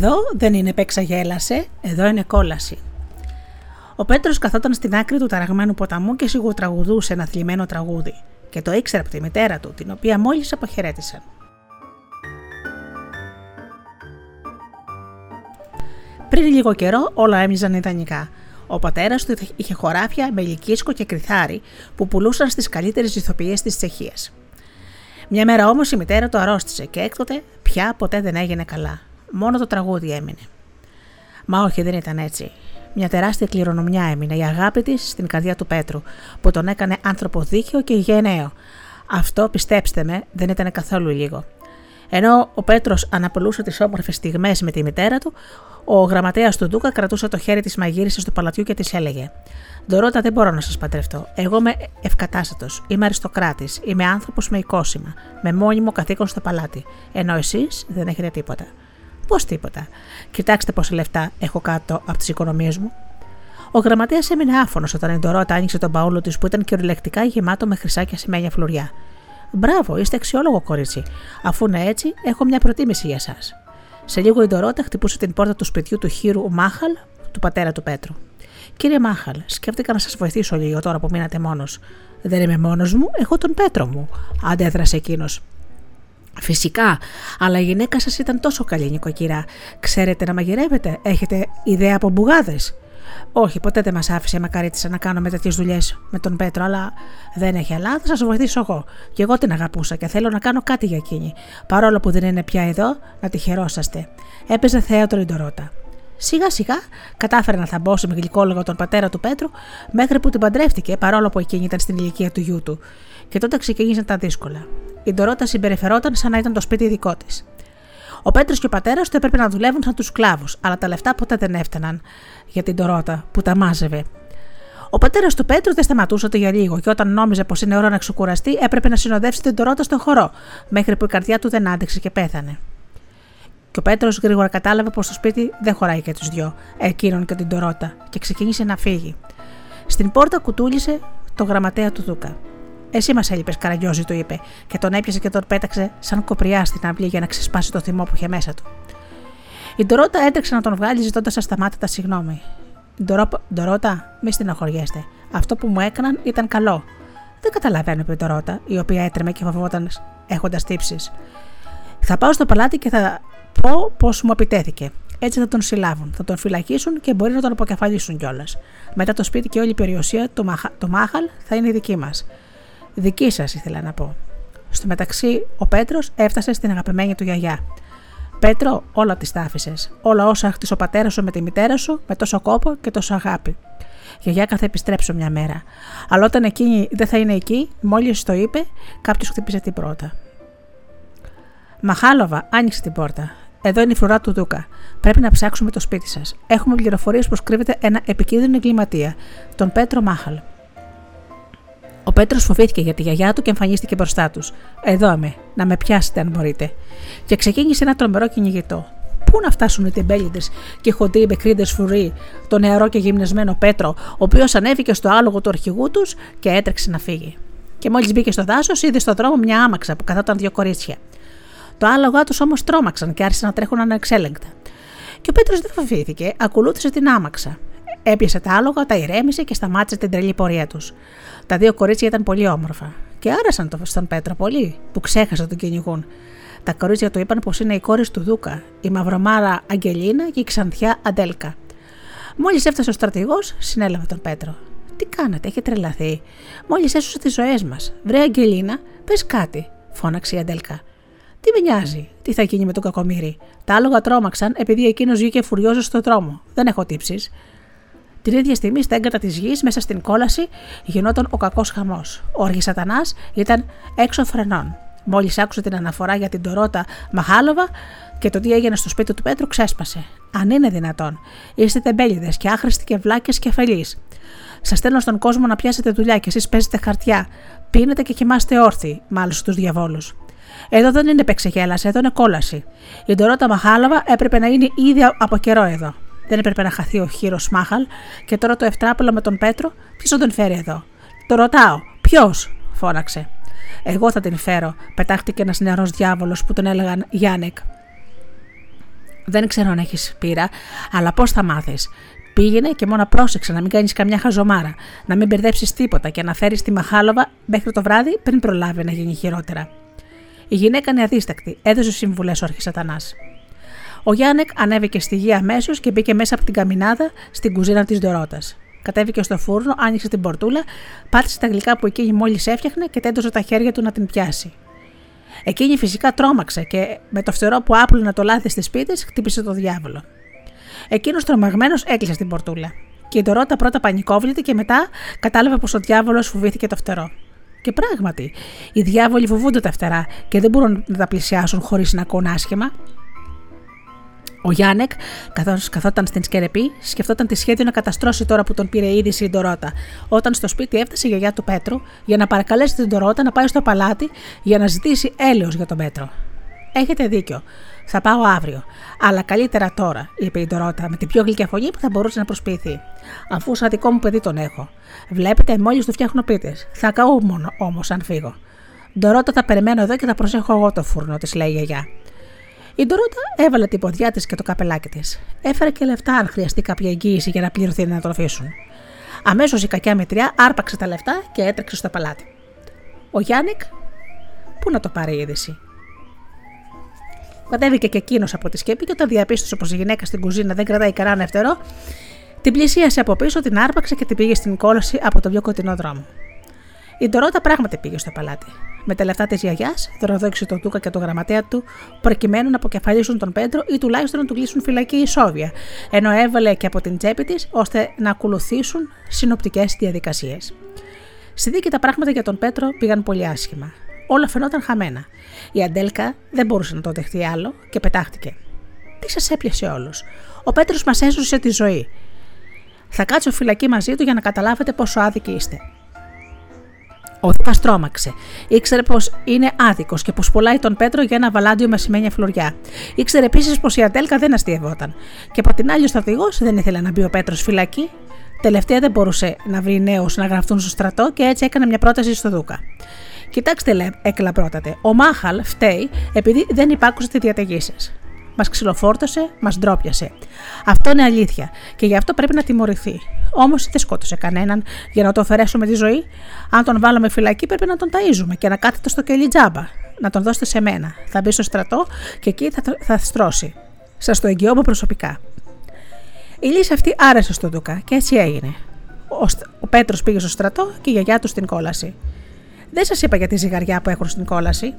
Εδώ δεν είναι παίξα γέλασε, εδώ είναι κόλαση. Ο Πέτρος καθόταν στην άκρη του ταραγμένου ποταμού και σιγουρτραγουδούσε ένα θλιμμένο τραγούδι, και το ήξερε από τη μητέρα του, την οποία μόλις αποχαιρέτησαν. Πριν λίγο καιρό όλα έμοιαζαν ιδανικά. Ο πατέρας του είχε χωράφια με λυκίσκο και κρυθάρι που πουλούσαν στις καλύτερες ηθοποιίε της Τσεχίας. Μια μέρα όμως η μητέρα του αρρώστησε και έκτοτε πια ποτέ δεν έγινε καλά. Μόνο το τραγούδι έμεινε. Μα όχι, δεν ήταν έτσι. Μια τεράστια κληρονομιά έμεινε η αγάπη της στην καρδιά του Πέτρου, που τον έκανε άνθρωπο δίκαιο και γενναίο. Αυτό, πιστέψτε με, δεν ήταν καθόλου λίγο. Ενώ ο Πέτρος αναπολούσε τις όμορφες στιγμές με τη μητέρα του, ο γραμματέας του Ντούκα κρατούσε το χέρι της μαγείρισα του παλατιού και της έλεγε: Ντορότα, δεν μπορώ να σας παντρευτώ. Εγώ είμαι ευκατάστατος, είμαι αριστοκράτης, είμαι άνθρωπος με οικόσημα, με μόνιμο καθήκον στο παλάτι. Ενώ εσείς δεν έχετε τίποτα. Πώς τίποτα. Κοιτάξτε πόσα λεφτά έχω κάτω από τις οικονομίες μου. Ο γραμματέας έμεινε άφωνος όταν η Ντορότα άνοιξε τον παούλο της που ήταν κυριολεκτικά γεμάτο με χρυσά και ασημένια φλουριά. Μπράβο, είστε αξιόλογο κορίτσι. Αφού είναι έτσι, έχω μια προτίμηση για εσάς. Σε λίγο η Ντορότα χτυπούσε την πόρτα του σπιτιού του χείρου Μάχαλ, του πατέρα του Πέτρου. Κύριε Μάχαλ, σκέφτηκα να σας βοηθήσω λίγο τώρα που μείνατε μόνος. Δεν είμαι μόνος μου, έχω τον Πέτρο μου, αντέδρασε εκείνος. Φυσικά, αλλά η γυναίκα σας ήταν τόσο καλή, νοικοκυρά. Ξέρετε να μαγειρεύετε, έχετε ιδέα από μπουγάδες; Όχι, ποτέ δεν μας άφησε η μακαρίτησα να κάνουμε τέτοιες δουλειές με τον Πέτρο, αλλά δεν έχει αλλά, θα σας βοηθήσω εγώ. Και εγώ την αγαπούσα και θέλω να κάνω κάτι για εκείνη. Παρόλο που δεν είναι πια εδώ, να τη χαιρόσαστε. Έπαιζε θέατρο η Ντορότα. Σιγά σιγά κατάφερε να θαμπώσει με γλυκόλογο τον πατέρα του Πέτρου μέχρι που την παντρεύτηκε παρόλο που εκείνη ήταν στην ηλικία του γιού του. Και τότε ξεκίνησαν τα δύσκολα. Η Ντορότα συμπεριφερόταν σαν να ήταν το σπίτι δικό της. Ο Πέτρος και ο πατέρας του έπρεπε να δουλεύουν σαν τους σκλάβου, αλλά τα λεφτά ποτέ δεν έφταναν για την Ντορότα που τα μάζευε. Ο πατέρας του Πέτρου δεν σταματούσε ούτε για λίγο και όταν νόμιζε πως είναι ώρα να ξεκουραστεί, έπρεπε να συνοδεύσει την Ντορότα στον χορό, μέχρι που η καρδιά του δεν άντεξε και πέθανε. Και ο Πέτρος γρήγορα κατάλαβε πως το σπίτι δεν χωράει και τους δυο, εκείνον και την Ντορότα, και ξεκίνησε να φύγει. Στην πόρτα κουτούλησε το γραμματέα του Δούκα. Εσύ μας έλειπες, Καραγκιόζη, του είπε, και τον έπιασε και τον πέταξε σαν κοπριά στην αυλή για να ξεσπάσει το θυμό που είχε μέσα του. Η Ντορότα έτρεξε να τον βγάλει ζητώντας ασταμάτητα συγγνώμη. Ντορότα, μη στεναχωριέστε. Αυτό που μου έκαναν ήταν καλό. Δεν καταλαβαίνω, είπε η Ντορότα, η οποία έτρεμε και φοβόταν έχοντας τύψεις. Θα πάω στο παλάτι και θα πω πώ μου επιτέθηκε. Έτσι θα τον συλλάβουν, θα τον φυλακίσουν και μπορεί να τον αποκεφαλίσουν κιόλας. Μετά το σπίτι και όλη η περιουσία, το, Μαχα... το Μάχαλ, θα είναι δική μας. Δική σας, ήθελα να πω. Στο μεταξύ, ο Πέτρος έφτασε στην αγαπημένη του γιαγιά. Πέτρο, όλα τι τάφησε. Όλα όσα χτίσει ο πατέρας σου με τη μητέρα σου, με τόσο κόπο και τόσο αγάπη. Γιαγιά θα επιστρέψω μια μέρα. Αλλά όταν εκείνη δεν θα είναι εκεί, μόλις το είπε, κάποιος χτύπησε την πρώτα. Μαχάλοβα, άνοιξε την πόρτα. Εδώ είναι η φρουρά του Δούκα. Πρέπει να ψάξουμε το σπίτι σας. Έχουμε πληροφορίες πως κρύβεται ένα επικίνδυνο εγκληματία, τον Πέτρο Μάχαλ. Ο Πέτρος φοβήθηκε για τη γιαγιά του και εμφανίστηκε μπροστά τους. Εδώ είμαι, να με πιάσετε αν μπορείτε. Και ξεκίνησε ένα τρομερό κυνηγητό. Πού να φτάσουν οι τεμπέλιδε και χοντροί μπεκρίδε φρουροί, το νεαρό και γυμνεσμένο Πέτρο, ο οποίος ανέβηκε στο άλογο του αρχηγού τους και έτρεξε να φύγει. Και μόλις μπήκε στο δάσος, είδε στον δρόμο μια άμαξα που καθόταν δύο κορίτσια. Το άλογά τους όμως τρόμαξαν και άρχισαν να τρέχουν ανεξέλεγκτα. Και ο Πέτρος δεν φοβήθηκε, ακολούθησε την άμαξα. Έπιασε τα άλογα, τα ηρέμησε και σταμάτησε την τρελή πορεία τους. Τα δύο κορίτσια ήταν πολύ όμορφα και άρεσαν στον Πέτρο πολύ, που ξέχασε τον κυνηγούν. Τα κορίτσια του είπαν πως είναι οι κόρε του Δούκα, η μαυρομάρα Αγγελίνα και η ξανθιά Αντέλκα. Μόλις έφτασε ο στρατηγός, συνέλαβε τον Πέτρο. Τι κάνατε, έχει τρελαθεί. Μόλις έσωσε τις ζωές μας. Βρε Αγγελίνα, πες κάτι, φώναξε η Αντέλκα. Τι με νοιάζει, τι θα γίνει με τον κακομίρι. Τα άλογα τρόμαξαν επειδή εκείνος βγήκε φουριόζο στο δρόμο. Δεν έχω τύψεις. Την ίδια στιγμή στα έγκατα της γης, μέσα στην κόλαση, γινόταν ο κακός χαμός. Ο Αργισατανά ήταν έξω φρενών. Μόλις άκουσε την αναφορά για την Τωρότα Μαχάλοβα και το τι έγινε στο σπίτι του Πέτρου, ξέσπασε. Αν είναι δυνατόν. Είστε τεμπέληδες και άχρηστοι και βλάκες και αφελείς. Σας στέλνω στον κόσμο να πιάσετε δουλειά και εσείς παίζετε χαρτιά. Πίνετε και κοιμάστε όρθιοι, μάλιστα τους διαβόλους. Εδώ δεν είναι πεξεγέλαση, εδώ είναι κόλαση. Η Ντορότα Μαχάλαβα έπρεπε να είναι ήδη από καιρό εδώ. Δεν έπρεπε να χαθεί ο χείρος Μάχαλ και τώρα το ευτράπελο με τον Πέτρο, ποιος τον φέρει εδώ; Το ρωτάω, ποιος, φώναξε. Εγώ θα την φέρω, πετάχτηκε ένας νεαρός διάβολος που τον έλεγαν Γιάννεκ. Δεν ξέρω αν έχεις πείρα, αλλά πώς θα μάθεις. Πήγαινε και μόνο πρόσεξε να μην κάνεις καμιά χαζομάρα, να μην μπερδέψεις τίποτα και να φέρεις τη Μαχάλοβα μέχρι το βράδυ πριν προλάβει να γίνει χειρότερα. Η γυναίκα είναι αδίστακτη, έδωσε συμβουλές ο Αρχισατανά. Ο Γιάννεκ ανέβηκε στη γη αμέσως και μπήκε μέσα από την καμινάδα στην κουζίνα της Δωρότα. Κατέβηκε στο φούρνο, άνοιξε την πορτούλα, πάτησε τα γλυκά που εκείνη μόλις έφτιαχνε και τέντωσε τα χέρια του να την πιάσει. Εκείνη φυσικά τρόμαξε και με το φτερό που άπλωνε το λάδι στις πίτε χτύπησε το διάβολο. Εκείνος τρομαγμένος έκλεισε την πορτούλα. Και η Ντορότα πρώτα πανικόβλητη και μετά κατάλαβε πως ο διάβολος φοβήθηκε το φτερό. Και πράγματι, οι διάβολοι φοβούνται τα φτερά και δεν μπορούν να τα πλησιάσουν χωρίς να ακούνε άσχημα. Ο Γιάννεκ, καθώς καθόταν στην σκερεπή, σκεφτόταν τη σχέδιο να καταστρώσει τώρα που τον πήρε είδηση η Ντορότα, όταν στο σπίτι έφτασε η γιαγιά του Πέτρου για να παρακαλέσει την Ντορότα να πάει στο παλάτι για να ζητήσει έλεος για τον Πέτρο. Έχετε δίκιο. Θα πάω αύριο. Αλλά καλύτερα τώρα, είπε η Ντορότα με την πιο γλυκιά φωνή που θα μπορούσε να προσποιηθεί. Αφού σαν δικό μου παιδί τον έχω. Βλέπετε, μόλις του φτιάχνω πίτες. Θα καώ μόνο όμως αν φύγω. Ντορότα θα περιμένω εδώ και θα προσέχω εγώ το φούρνο, της λέει η γιαγιά. Η Ντορότα έβαλε την ποδιά της και το καπελάκι της. Έφερε και λεφτά αν χρειαστεί κάποια εγγύηση για να πληρωθεί να το αφήσουν. Αμέσως η κακιά μητριά άρπαξε τα λεφτά και έτρεξε στο παλάτι. Ο Γιάννικ, πού να το πάρει η είδηση; Κατέβηκε και εκείνος από τη σκέπη και όταν διαπίστωσε πως η γυναίκα στην κουζίνα δεν κρατάει κανένα νευτερό, την πλησίασε από πίσω, την άρπαξε και την πήγε στην κόλωση από το πιο κοντινό δρόμο. Η Ντορότα πράγματι πήγε στο παλάτι. Με τα λεφτά της γιαγιάς, δωροδόξησε τον Τούκα και τον γραμματέα του, προκειμένου να αποκεφαλίσουν τον Πέντρο ή τουλάχιστον να του κλείσουν φυλακή ισόβια, ενώ έβαλε και από την τσέπη της ώστε να ακολουθήσουν συνοπτικές διαδικασίες. Στη δίκη τα πράγματα για τον Πέτρο πήγαν πολύ άσχημα. Όλα φαινόταν χαμένα. Η Αντέλκα δεν μπορούσε να το δεχτεί άλλο και πετάχτηκε. Τι σας έπιασε όλους; Ο Πέτρο μας έσωσε τη ζωή. Θα κάτσω φυλακή μαζί του για να καταλάβετε πόσο άδικοι είστε. Ο Δούκα τρόμαξε. Ήξερε πως είναι άδικος και πως πουλάει τον Πέτρο για ένα βαλάντιο με σημαίνια φλουριά. Ήξερε επίσης πως η Αντέλκα δεν αστείευόταν. Και από την άλλη ο στρατηγός δεν ήθελε να μπει ο Πέτρος φυλακή. Τελευταία δεν μπορούσε να βρει νέους να γραφτούν στο στρατό και έτσι έκανε μια πρόταση στο Δούκα. Κοιτάξτε, έκλαπρότατε, ο Μάχαλ φταίει επειδή δεν υπάκουσε τη διαταγή σα. Μας ξυλοφόρτωσε, μας ντρόπιασε. Αυτό είναι αλήθεια και γι' αυτό πρέπει να τιμωρηθεί. Όμως δεν σκότωσε κανέναν για να το αφαιρέσουμε τη ζωή. Αν τον βάλουμε φυλακή, πρέπει να τον ταΐζουμε και να κάθεται στο κελί τζάμπα. Να τον δώσετε σε μένα. Θα μπει στο στρατό και εκεί θα, θα στρώσει. Σας το εγγυώμαι προσωπικά. Η λύση αυτή άρεσε στον Δούκα και έτσι έγινε. Ο, ο Πέτρος πήγε στο στρατό και η γιαγιά του στην κόλαση. Δεν σας είπα για τη ζυγαριά που έχουν στην κόλαση.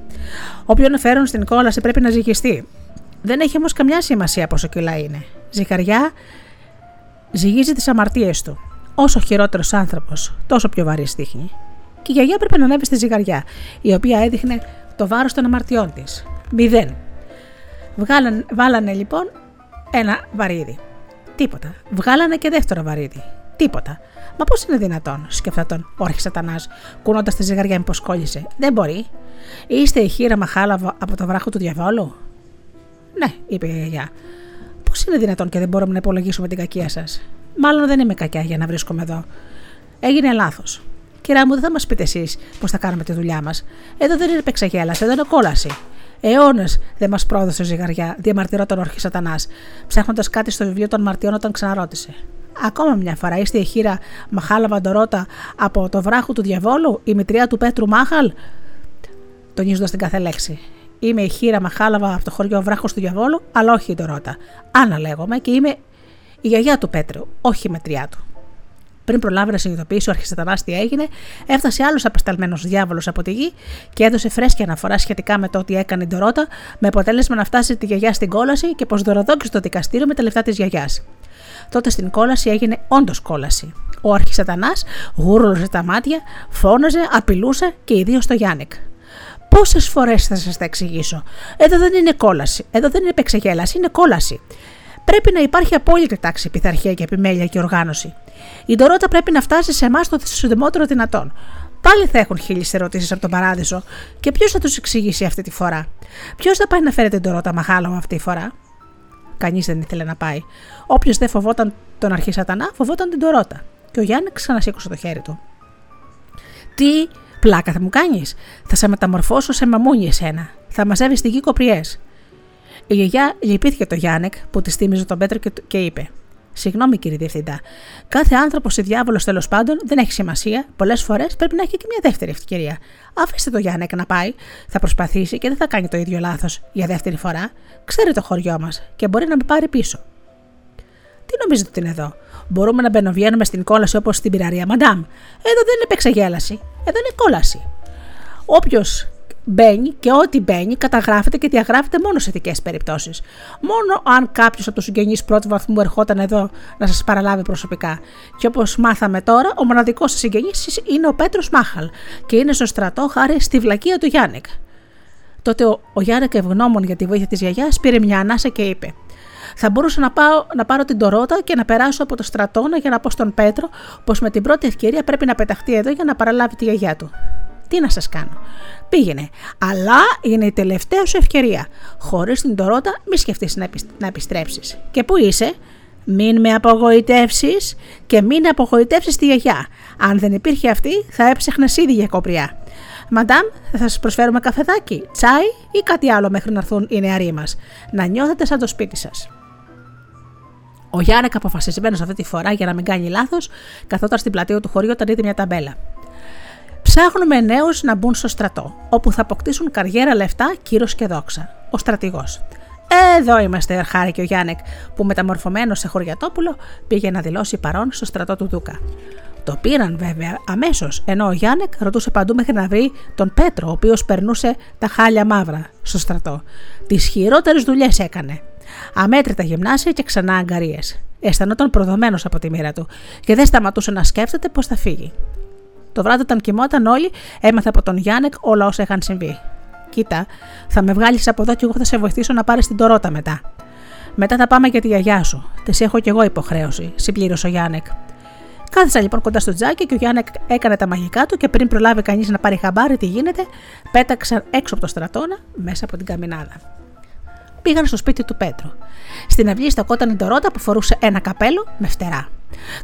Όποιον φέρουν στην κόλαση πρέπει να ζυγιστεί. Δεν έχει όμως καμιά σημασία πόσο κιλά είναι. Ζυγαριά ζυγίζει τις αμαρτίες του. Όσο χειρότερος άνθρωπος, τόσο πιο βαρύ στίχνη. Και η γιαγιά πρέπει να ανέβει στη ζυγαριά, η οποία έδειχνε το βάρος των αμαρτιών της. Μηδέν. Βγάλαν, βάλανε λοιπόν ένα βαρύδι. Τίποτα. Βγάλανε και δεύτερο βαρύδι. Τίποτα. Μα πώς είναι δυνατόν, σκεφτόταν ο Αρχισατανά, κουνώντας τη ζυγαριά μήπως κόλλησε. Δεν μπορεί. Είστε η χείρα μαχάλαβα από το βράχο του διαβόλου; Ναι, είπε η γιαγιά. Πώς είναι δυνατόν και δεν μπορούμε να υπολογίσουμε την κακία σας; Μάλλον δεν είμαι κακιά για να βρίσκομαι εδώ. Έγινε λάθος. Κυρία μου, δεν θα μας πείτε εσείς πώς θα κάνουμε τη δουλειά μας. Εδώ δεν είναι πεξαγέλαση, εδώ είναι κόλαση. Αιώνες δεν μας πρόδωσε ζυγαριά, διαμαρτυρόταν ο Ορχή Σατανάς, ψάχνοντας κάτι στο βιβλίο των Μαρτιών όταν ξαναρώτησε. Ακόμα μια φορά είστε η χείρα Μαχάλα Ντορότα από το βράχο του διαβόλου, η μητριά του Πέτρου Μάχαλ, τονίζοντας την κάθε λέξη. Είμαι η χείρα Μαχάλαβα από το χωριό Βράχος του Διαβόλου, αλλά όχι η Ντορότα. Άννα λέγομαι και είμαι η γιαγιά του Πέτρου, όχι η μετριά του. Πριν προλάβει να συνειδητοποιήσει ο Αρχισατανά τι έγινε, έφτασε άλλος απεσταλμένος διάβολος από τη γη και έδωσε φρέσκια αναφορά σχετικά με το ότι έκανε η Ντορότα, με αποτέλεσμα να φτάσει τη γιαγιά στην κόλαση και πως δωροδόκησε το δικαστήριο με τα λεφτά της γιαγιάς. Τότε στην κόλαση έγινε όντως κόλαση. Ο Αρχισατανά γούρλωσε τα μάτια, φώναζε, απειλούσε και ιδίως το Γιάννικ. Πόσες φορές θα σας τα εξηγήσω. Εδώ δεν είναι κόλαση. Εδώ δεν είναι επεξεγέλαση, είναι κόλαση. Πρέπει να υπάρχει απόλυτη τάξη, πειθαρχία και επιμέλεια και οργάνωση. Η Ντορότα πρέπει να φτάσει σε εμάς το συντομότερο δυνατόν. Πάλι θα έχουν χίλιες ερωτήσεις από τον παράδεισο και ποιος θα τους εξηγήσει αυτή τη φορά; Ποιος θα πάει να φέρει την Ντορότα μαχάλαμα αυτή τη φορά; Κανείς δεν ήθελε να πάει. Όποιος δεν φοβόταν τον αρχή Σατανά, φοβόταν την Ντορότα. Και ο Γιάννης ξανασήκωσε το χέρι του. Τι πλάκα θα μου κάνεις. Θα σε μεταμορφώσω σε μαμούνι εσένα. Θα μαζεύεις τη γη κοπριές. Η γιαγιά λυπήθηκε το Γιάννεκ που της θύμιζε τον Πέτρο και είπε: Συγγνώμη κύριε Διευθυντά. Κάθε άνθρωπος ή διάβολος τέλος πάντων δεν έχει σημασία. Πολλές φορές πρέπει να έχει και μια δεύτερη ευκαιρία. Αφήστε το Γιάννεκ να πάει. Θα προσπαθήσει και δεν θα κάνει το ίδιο λάθος για δεύτερη φορά. Ξέρει το χωριό μας και μπορεί να με πάρει πίσω. Τι νομίζετε ότι είναι εδώ; Μπορούμε να μπαινοβγαίνουμε στην κόλαση όπως στην πυραρία, μαντάμ. Εδώ δεν είναι επεξαγέλαση. Εδώ είναι κόλαση. Όποιος μπαίνει και ό,τι μπαίνει καταγράφεται και διαγράφεται μόνο σε ειδικές περιπτώσεις. Μόνο αν κάποιος από τους συγγενείς πρώτου βαθμού ερχόταν εδώ να σας παραλάβει προσωπικά. Και όπως μάθαμε τώρα, ο μοναδικός σα συγγενής είναι ο Πέτρος Μάχαλ και είναι στο στρατό χάρη στη βλακεία του Γιάννεκ. Τότε ο, ο Γιάννεκ, ευγνώμων για τη βοήθεια της γιαγιάς, πήρε μια ανάσα και είπε: θα μπορούσα να, πάω, να πάρω την Τωρότα και να περάσω από το στρατόνα για να πω στον Πέτρο πως με την πρώτη ευκαιρία πρέπει να πεταχτεί εδώ για να παραλάβει τη γιαγιά του. Τι να σας κάνω. Πήγαινε. Αλλά είναι η τελευταία σου ευκαιρία. Χωρίς την Τωρότα, μη σκεφτείς να, να επιστρέψεις. Και πού είσαι, μην με απογοητεύσεις και μην απογοητεύσεις τη γιαγιά. Αν δεν υπήρχε αυτή, θα έψαχνες ήδη για κοπριά. Μαντάμ, θα σας προσφέρουμε καφεδάκι, τσάι ή κάτι άλλο μέχρι να έρθουν οι νεαροί μας. Να νιώθετε σαν το σπίτι σας. Ο Γιάννεκ, αποφασισμένος αυτή τη φορά για να μην κάνει λάθος, καθόταν στην πλατεία του χωριού όταν είδε μια ταμπέλα. Ψάχνουμε νέους να μπουν στο στρατό, όπου θα αποκτήσουν καριέρα, λεφτά, κύρος και δόξα. Ο στρατηγός. Εδώ είμαστε, και ο Γιάννεκ, που μεταμορφωμένος σε χωριατόπουλο πήγε να δηλώσει παρόν στο στρατό του Δούκα. Το πήραν βέβαια αμέσως, ενώ ο Γιάννεκ ρωτούσε παντού μέχρι να βρει τον Πέτρο, ο οποίος περνούσε τα χάλια μαύρα στο στρατό. Τις χειρότερες δουλειές έκανε. Αμέτρητα γυμνάσια και ξανά αγκαρίες. Αισθανόταν προδομένος από τη μοίρα του και δεν σταματούσε να σκέφτεται πώς θα φύγει. Το βράδυ, όταν κοιμόταν όλοι, έμαθε από τον Γιάννεκ όλα όσα είχαν συμβεί. Κοίτα, θα με βγάλεις από εδώ και εγώ θα σε βοηθήσω να πάρεις την Τωρότα μετά. Μετά θα πάμε για τη γιαγιά σου. Της έχω κι εγώ υποχρέωση, συμπλήρωσε ο Γιάννεκ. Κάθισα λοιπόν κοντά στο τζάκι και ο Γιάννεκ έκανε τα μαγικά του και πριν προλάβει κανείς να πάρει χαμπάρι τι γίνεται, πέταξαν έξω από το στρατόνα μέσα από την καμινάδα πήγαν στο σπίτι του Πέτρου. Στην αυλή στακόταν η Ντορότα που φορούσε ένα καπέλο με φτερά.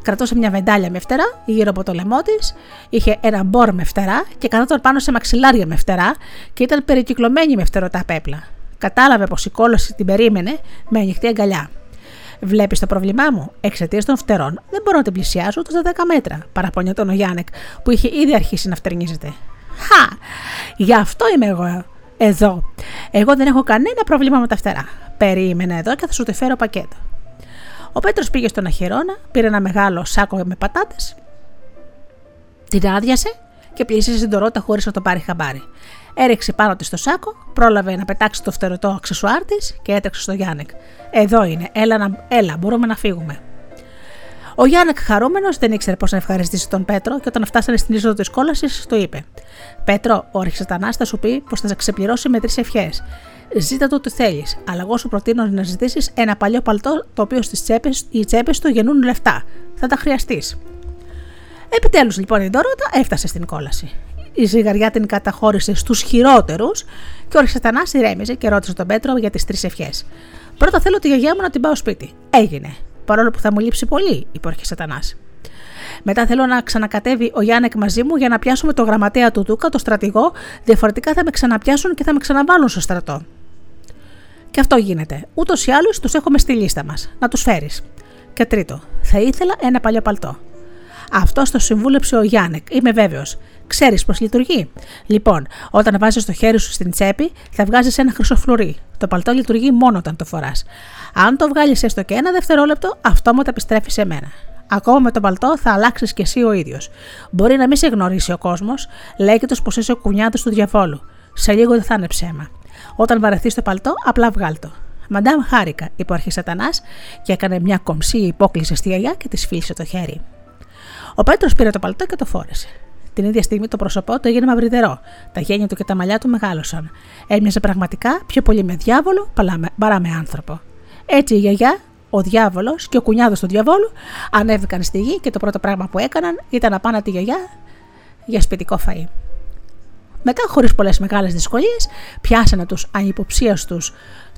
Κρατούσε μια βεντάλια με φτερά γύρω από το λαιμό της, είχε ένα μπορ με φτερά και καθόταν πάνω σε μαξιλάρια με φτερά και ήταν περικυκλωμένη με φτερωτά πέπλα. Κατάλαβε πως η κόλωση την περίμενε με ανοιχτή αγκαλιά. Βλέπεις το πρόβλημά μου; Εξαιτίας των φτερών δεν μπορώ να την πλησιάσω ούτε στα 10 μέτρα, παραπονιόταν ο Γιάννεκ, που είχε ήδη αρχίσει να φτερνίζεται. Χα! Γι' αυτό είμαι εγώ εδώ. Εγώ δεν έχω κανένα πρόβλημα με τα φτερά. Περίμενε εδώ και θα σου το φέρω πακέτο. Ο Πέτρος πήγε στον Αχυρώνα, πήρε ένα μεγάλο σάκο με πατάτες, την άδειασε και πλήσισε στην Τωρότα χωρίς να το πάρει χαμπάρι. Έριξε πάνω της το σάκο, πρόλαβε να πετάξει το φτερωτό αξεσουάρ της και έτρεξε στο Γιάννεκ. Εδώ είναι, έλα, να, έλα μπορούμε να φύγουμε. Ο Γιάννεκ, χαρούμενος, δεν ήξερε πώς να ευχαριστήσει τον Πέτρο και όταν φτάσανε στην είσοδο της κόλασης, το είπε: Πέτρο, ο Αρχιστανά θα σου πει πως θα σε ξεπληρώσει με τρεις ευχές. Ζήτα το ό,τι θέλεις, αλλά εγώ σου προτείνω να ζητήσεις ένα παλιό παλτό το οποίο στις τσέπες οι τσέπες του γεννούν λεφτά. Θα τα χρειαστείς. Επιτέλους λοιπόν η Ντόροτα έφτασε στην κόλαση. Η ζυγαριά την καταχώρησε στους χειρότερους και ο Αρχιστανά ηρέμιζε και ρώτησε τον Πέτρο για τις τρεις ευχές. Πρώτα θέλω τη γιαγιά μου να την πάω σπίτι. Έγινε. Παρόλο που θα μου λείψει πολύ, είπε ο Αρχιστανά. Μετά θέλω να ξανακατέβει ο Γιάννεκ μαζί μου για να πιάσουμε το γραμματέα του Δούκα, το στρατηγό, διαφορετικά θα με ξαναπιάσουν και θα με ξαναβάλουν στο στρατό. Και αυτό γίνεται. Ούτως ή άλλως τους έχουμε στη λίστα μας. Να τους φέρεις. Και τρίτο, θα ήθελα ένα παλιό παλτό. Αυτό το συμβούλεψε ο Γιάννεκ, είμαι βέβαιος. Ξέρεις πώς λειτουργεί. Λοιπόν, όταν βάζεις το χέρι σου στην τσέπη, θα βγάζεις ένα χρυσό φλουρί. Το παλτό λειτουργεί μόνο όταν το φοράς. Αν το βγάλεις έστω και ένα δευτερόλεπτο, αυτόματα επιστρέφει σε μένα. Ακόμα με τον παλτό θα αλλάξεις κι εσύ ο ίδιος. Μπορεί να μην σε γνωρίσει ο κόσμος, λέγεται πως είσαι ο κουνιάδο του διαβόλου. Σε λίγο δεν θα είναι ψέμα. Όταν βαρεθείς το παλτό, απλά βγάλ το. Μαντάμ χάρηκα, είπε ο Αρχισατανά και έκανε μια κομψή υπόκληση στη γιαγιά και της φίλησε το χέρι. Ο Πέτρος πήρε το παλτό και το φόρεσε. Την ίδια στιγμή το πρόσωπό του έγινε μαυριδερό. Τα γένια του και τα μαλλιά του μεγάλωσαν. Έμοιαζε πραγματικά πιο πολύ με διάβολο παρά με άνθρωπο. Έτσι η γιαγιά, ο διάβολος και ο κουνιάδος του διαβόλου ανέβηκαν στη γη και το πρώτο πράγμα που έκαναν ήταν να πάνε τη γιαγιά για σπιτικό φαΐ. Μετά, χωρίς πολλές μεγάλες δυσκολίες, πιάσανε τους ανυποψίαστου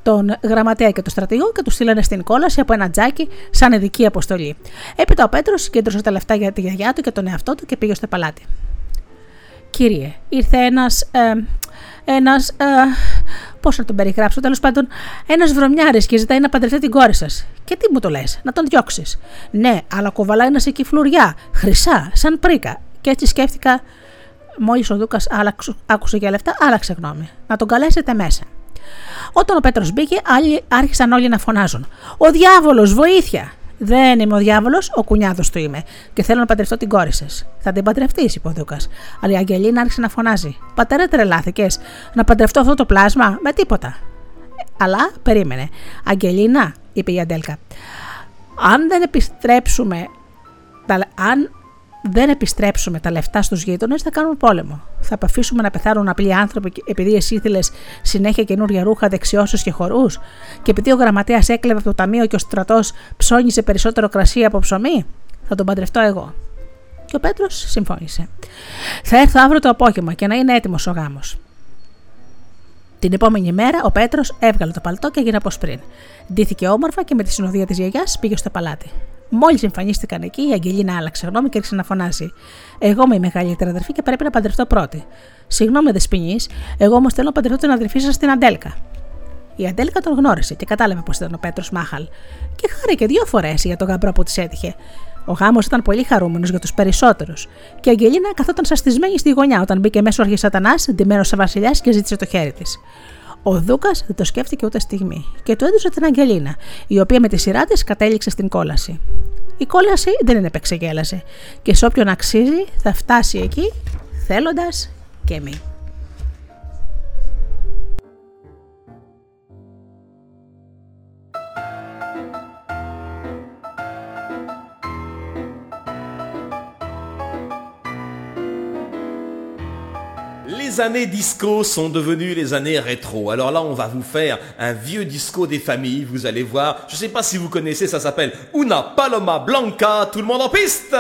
τον γραμματέα και τον στρατηγό και τους στείλανε στην κόλαση από ένα τζάκι σαν ειδική αποστολή. Έπειτα ο Πέτρος κέντρωσε τα λεφτά για τη γιαγιά του και τον εαυτό του και πήγε στο παλάτι. Κύριε, ήρθε ένας. Ε, ένας. Ε, Πώς να τον περιγράψω, τέλος πάντων, ένας βρωμιάρης και ζητάει να παντρευτεί την κόρη σας. Και τι μου το λες, να τον διώξεις. Ναι, αλλά κουβαλάει ένα εκεί φλουριά, χρυσά, σαν πρίκα. Και έτσι σκέφτηκα, μόλις ο Δούκας άκουσε για λεφτά, άλλαξε γνώμη. Να τον καλέσετε μέσα. Όταν ο Πέτρος μπήκε, άλλοι άρχισαν όλοι να φωνάζουν. Ο διάβολος, βοήθεια! Δεν είμαι ο διάβολος, ο κουνιάδος του είμαι και θέλω να παντρευτώ την κόρη σας. Θα την παντρευτεί, είπε ο Δούκας. Αλλά η Αγγελίνα άρχισε να φωνάζει. Πατέρα, τρελάθηκες να παντρευτώ αυτό το πλάσμα; Με τίποτα. Αλλά περίμενε. Αγγελίνα, είπε η Αντέλκα. Αν δεν επιστρέψουμε. Αν δεν επιστρέψουμε τα λεφτά στους γείτονες, θα κάνουμε πόλεμο. Θα αποφύσουμε να πεθάνουν απλοί άνθρωποι επειδή εσύ ήθελες συνέχεια καινούργια ρούχα, δεξιώσεις και χορούς, και επειδή ο γραμματέας έκλεβε από το ταμείο και ο στρατός ψώνιζε περισσότερο κρασί από ψωμί. Θα τον παντρευτώ εγώ. Και ο Πέτρος συμφώνησε. Θα έρθω αύριο το απόγευμα και να είναι έτοιμος ο γάμος. Την επόμενη μέρα ο Πέτρος έβγαλε το παλτό και έγινε όπω πριν. Ντύθηκε όμορφα και με τη συνοδεία της γιαγιάς πήγε στο παλάτι. Μόλις εμφανίστηκαν εκεί, η Αγγελίνα άλλαξε γνώμη και άρχισε να φωνάζει. Εγώ είμαι η μεγαλύτερη αδερφή και πρέπει να παντρευτώ πρώτη. Συγγνώμη, δεσπινή, εγώ όμως θέλω να παντρευτώ την αδερφή σας στην Αντέλκα. Η Αντέλκα τον γνώρισε και κατάλαβε πως ήταν ο Πέτρος Μάχαλ και χάρηκε δύο φορές για τον γαμπρό που της έτυχε. Ο γάμος ήταν πολύ χαρούμενος για τους περισσότερους και η Αγγελίνα καθόταν σαστισμένη στη γωνιά όταν μπήκε μέσω αρχής Σατανά, ντυμένος σε βασιλιάς και ζήτησε το χέρι της. Ο Δούκας δεν το σκέφτηκε ούτε στιγμή και του έδωσε την Αγγελίνα, η οποία με τη σειρά της κατέληξε στην κόλαση. Η κόλαση δεν είναι επεξεγέλαση και σε όποιον αξίζει θα φτάσει εκεί θέλοντας και μη. Les années disco sont devenues les années rétro. Alors là, on va vous faire un vieux disco des familles, vous allez voir. Je sais pas si vous connaissez, ça s'appelle Una Paloma Blanca. Tout le monde en piste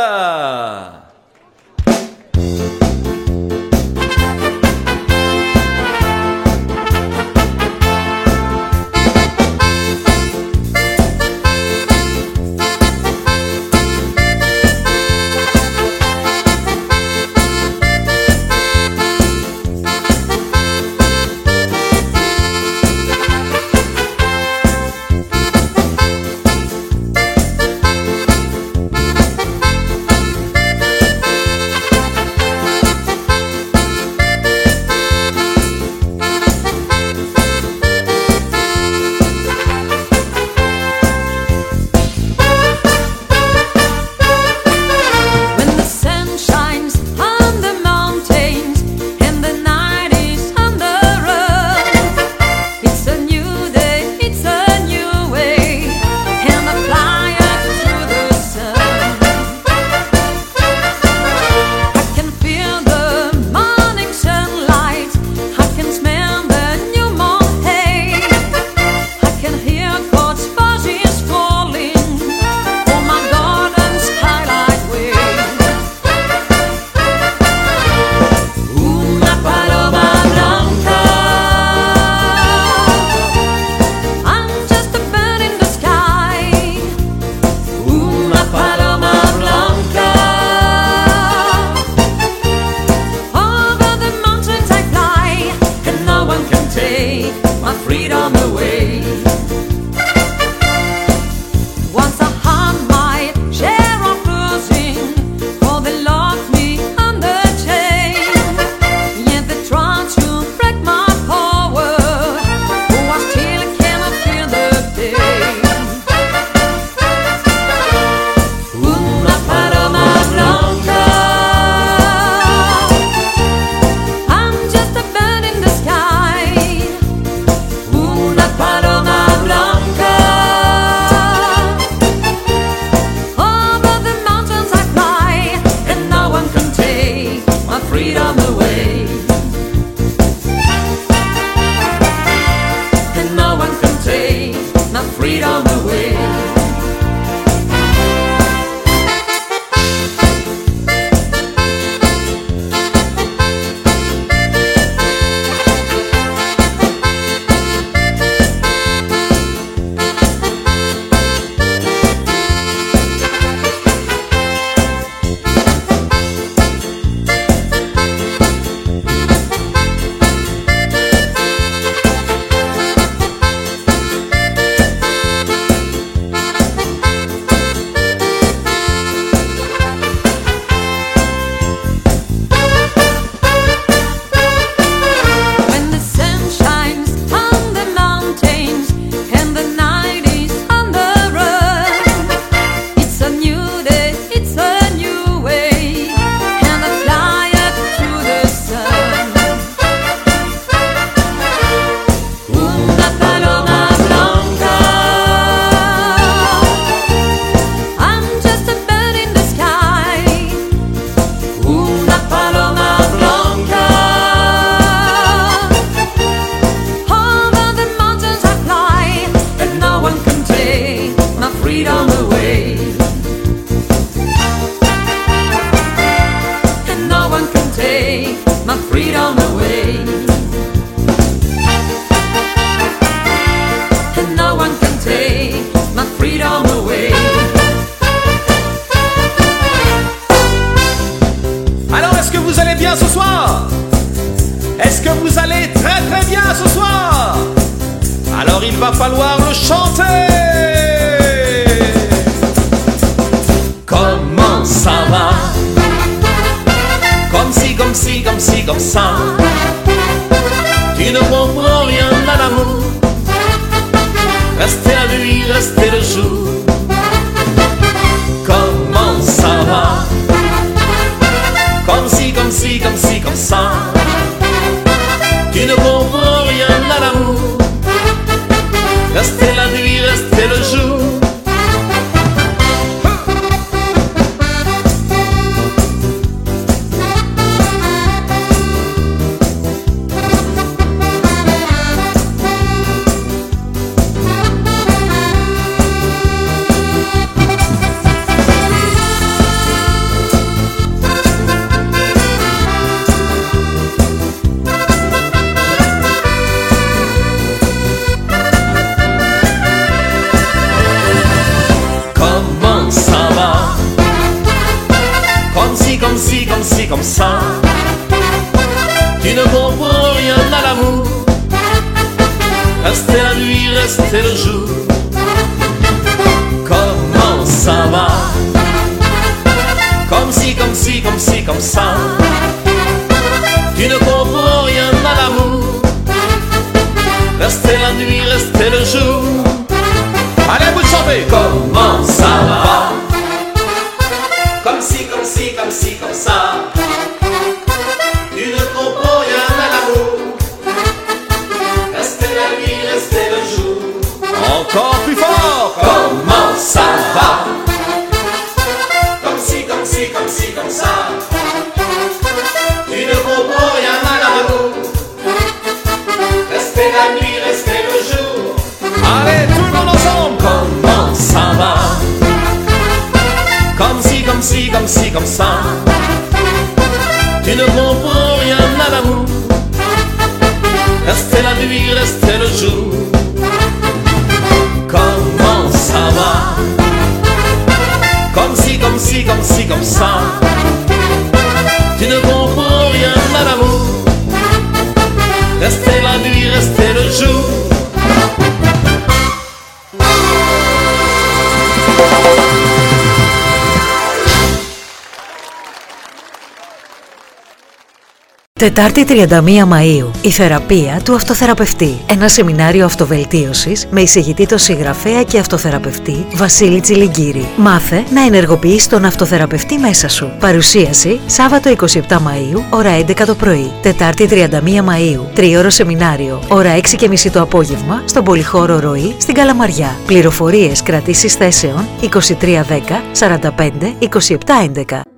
Τετάρτη 31 Μαΐου. Η θεραπεία του αυτοθεραπευτή. Ένα σεμινάριο αυτοβελτίωσης με εισηγητή τον συγγραφέα και αυτοθεραπευτή Βασίλη Τσιλιγκύρη. Μάθε να ενεργοποιείς τον αυτοθεραπευτή μέσα σου. Παρουσίαση Σάββατο 27 Μαΐου, ώρα 11 το πρωί. Τετάρτη 31 Μαΐου. Τρίωρο σεμινάριο, ώρα 6.30 το απόγευμα, στον Πολυχώρο Ροή, στην Καλαμαριά. Πληροφορίες κρατήσεις θέσεων 2310 45 27 11.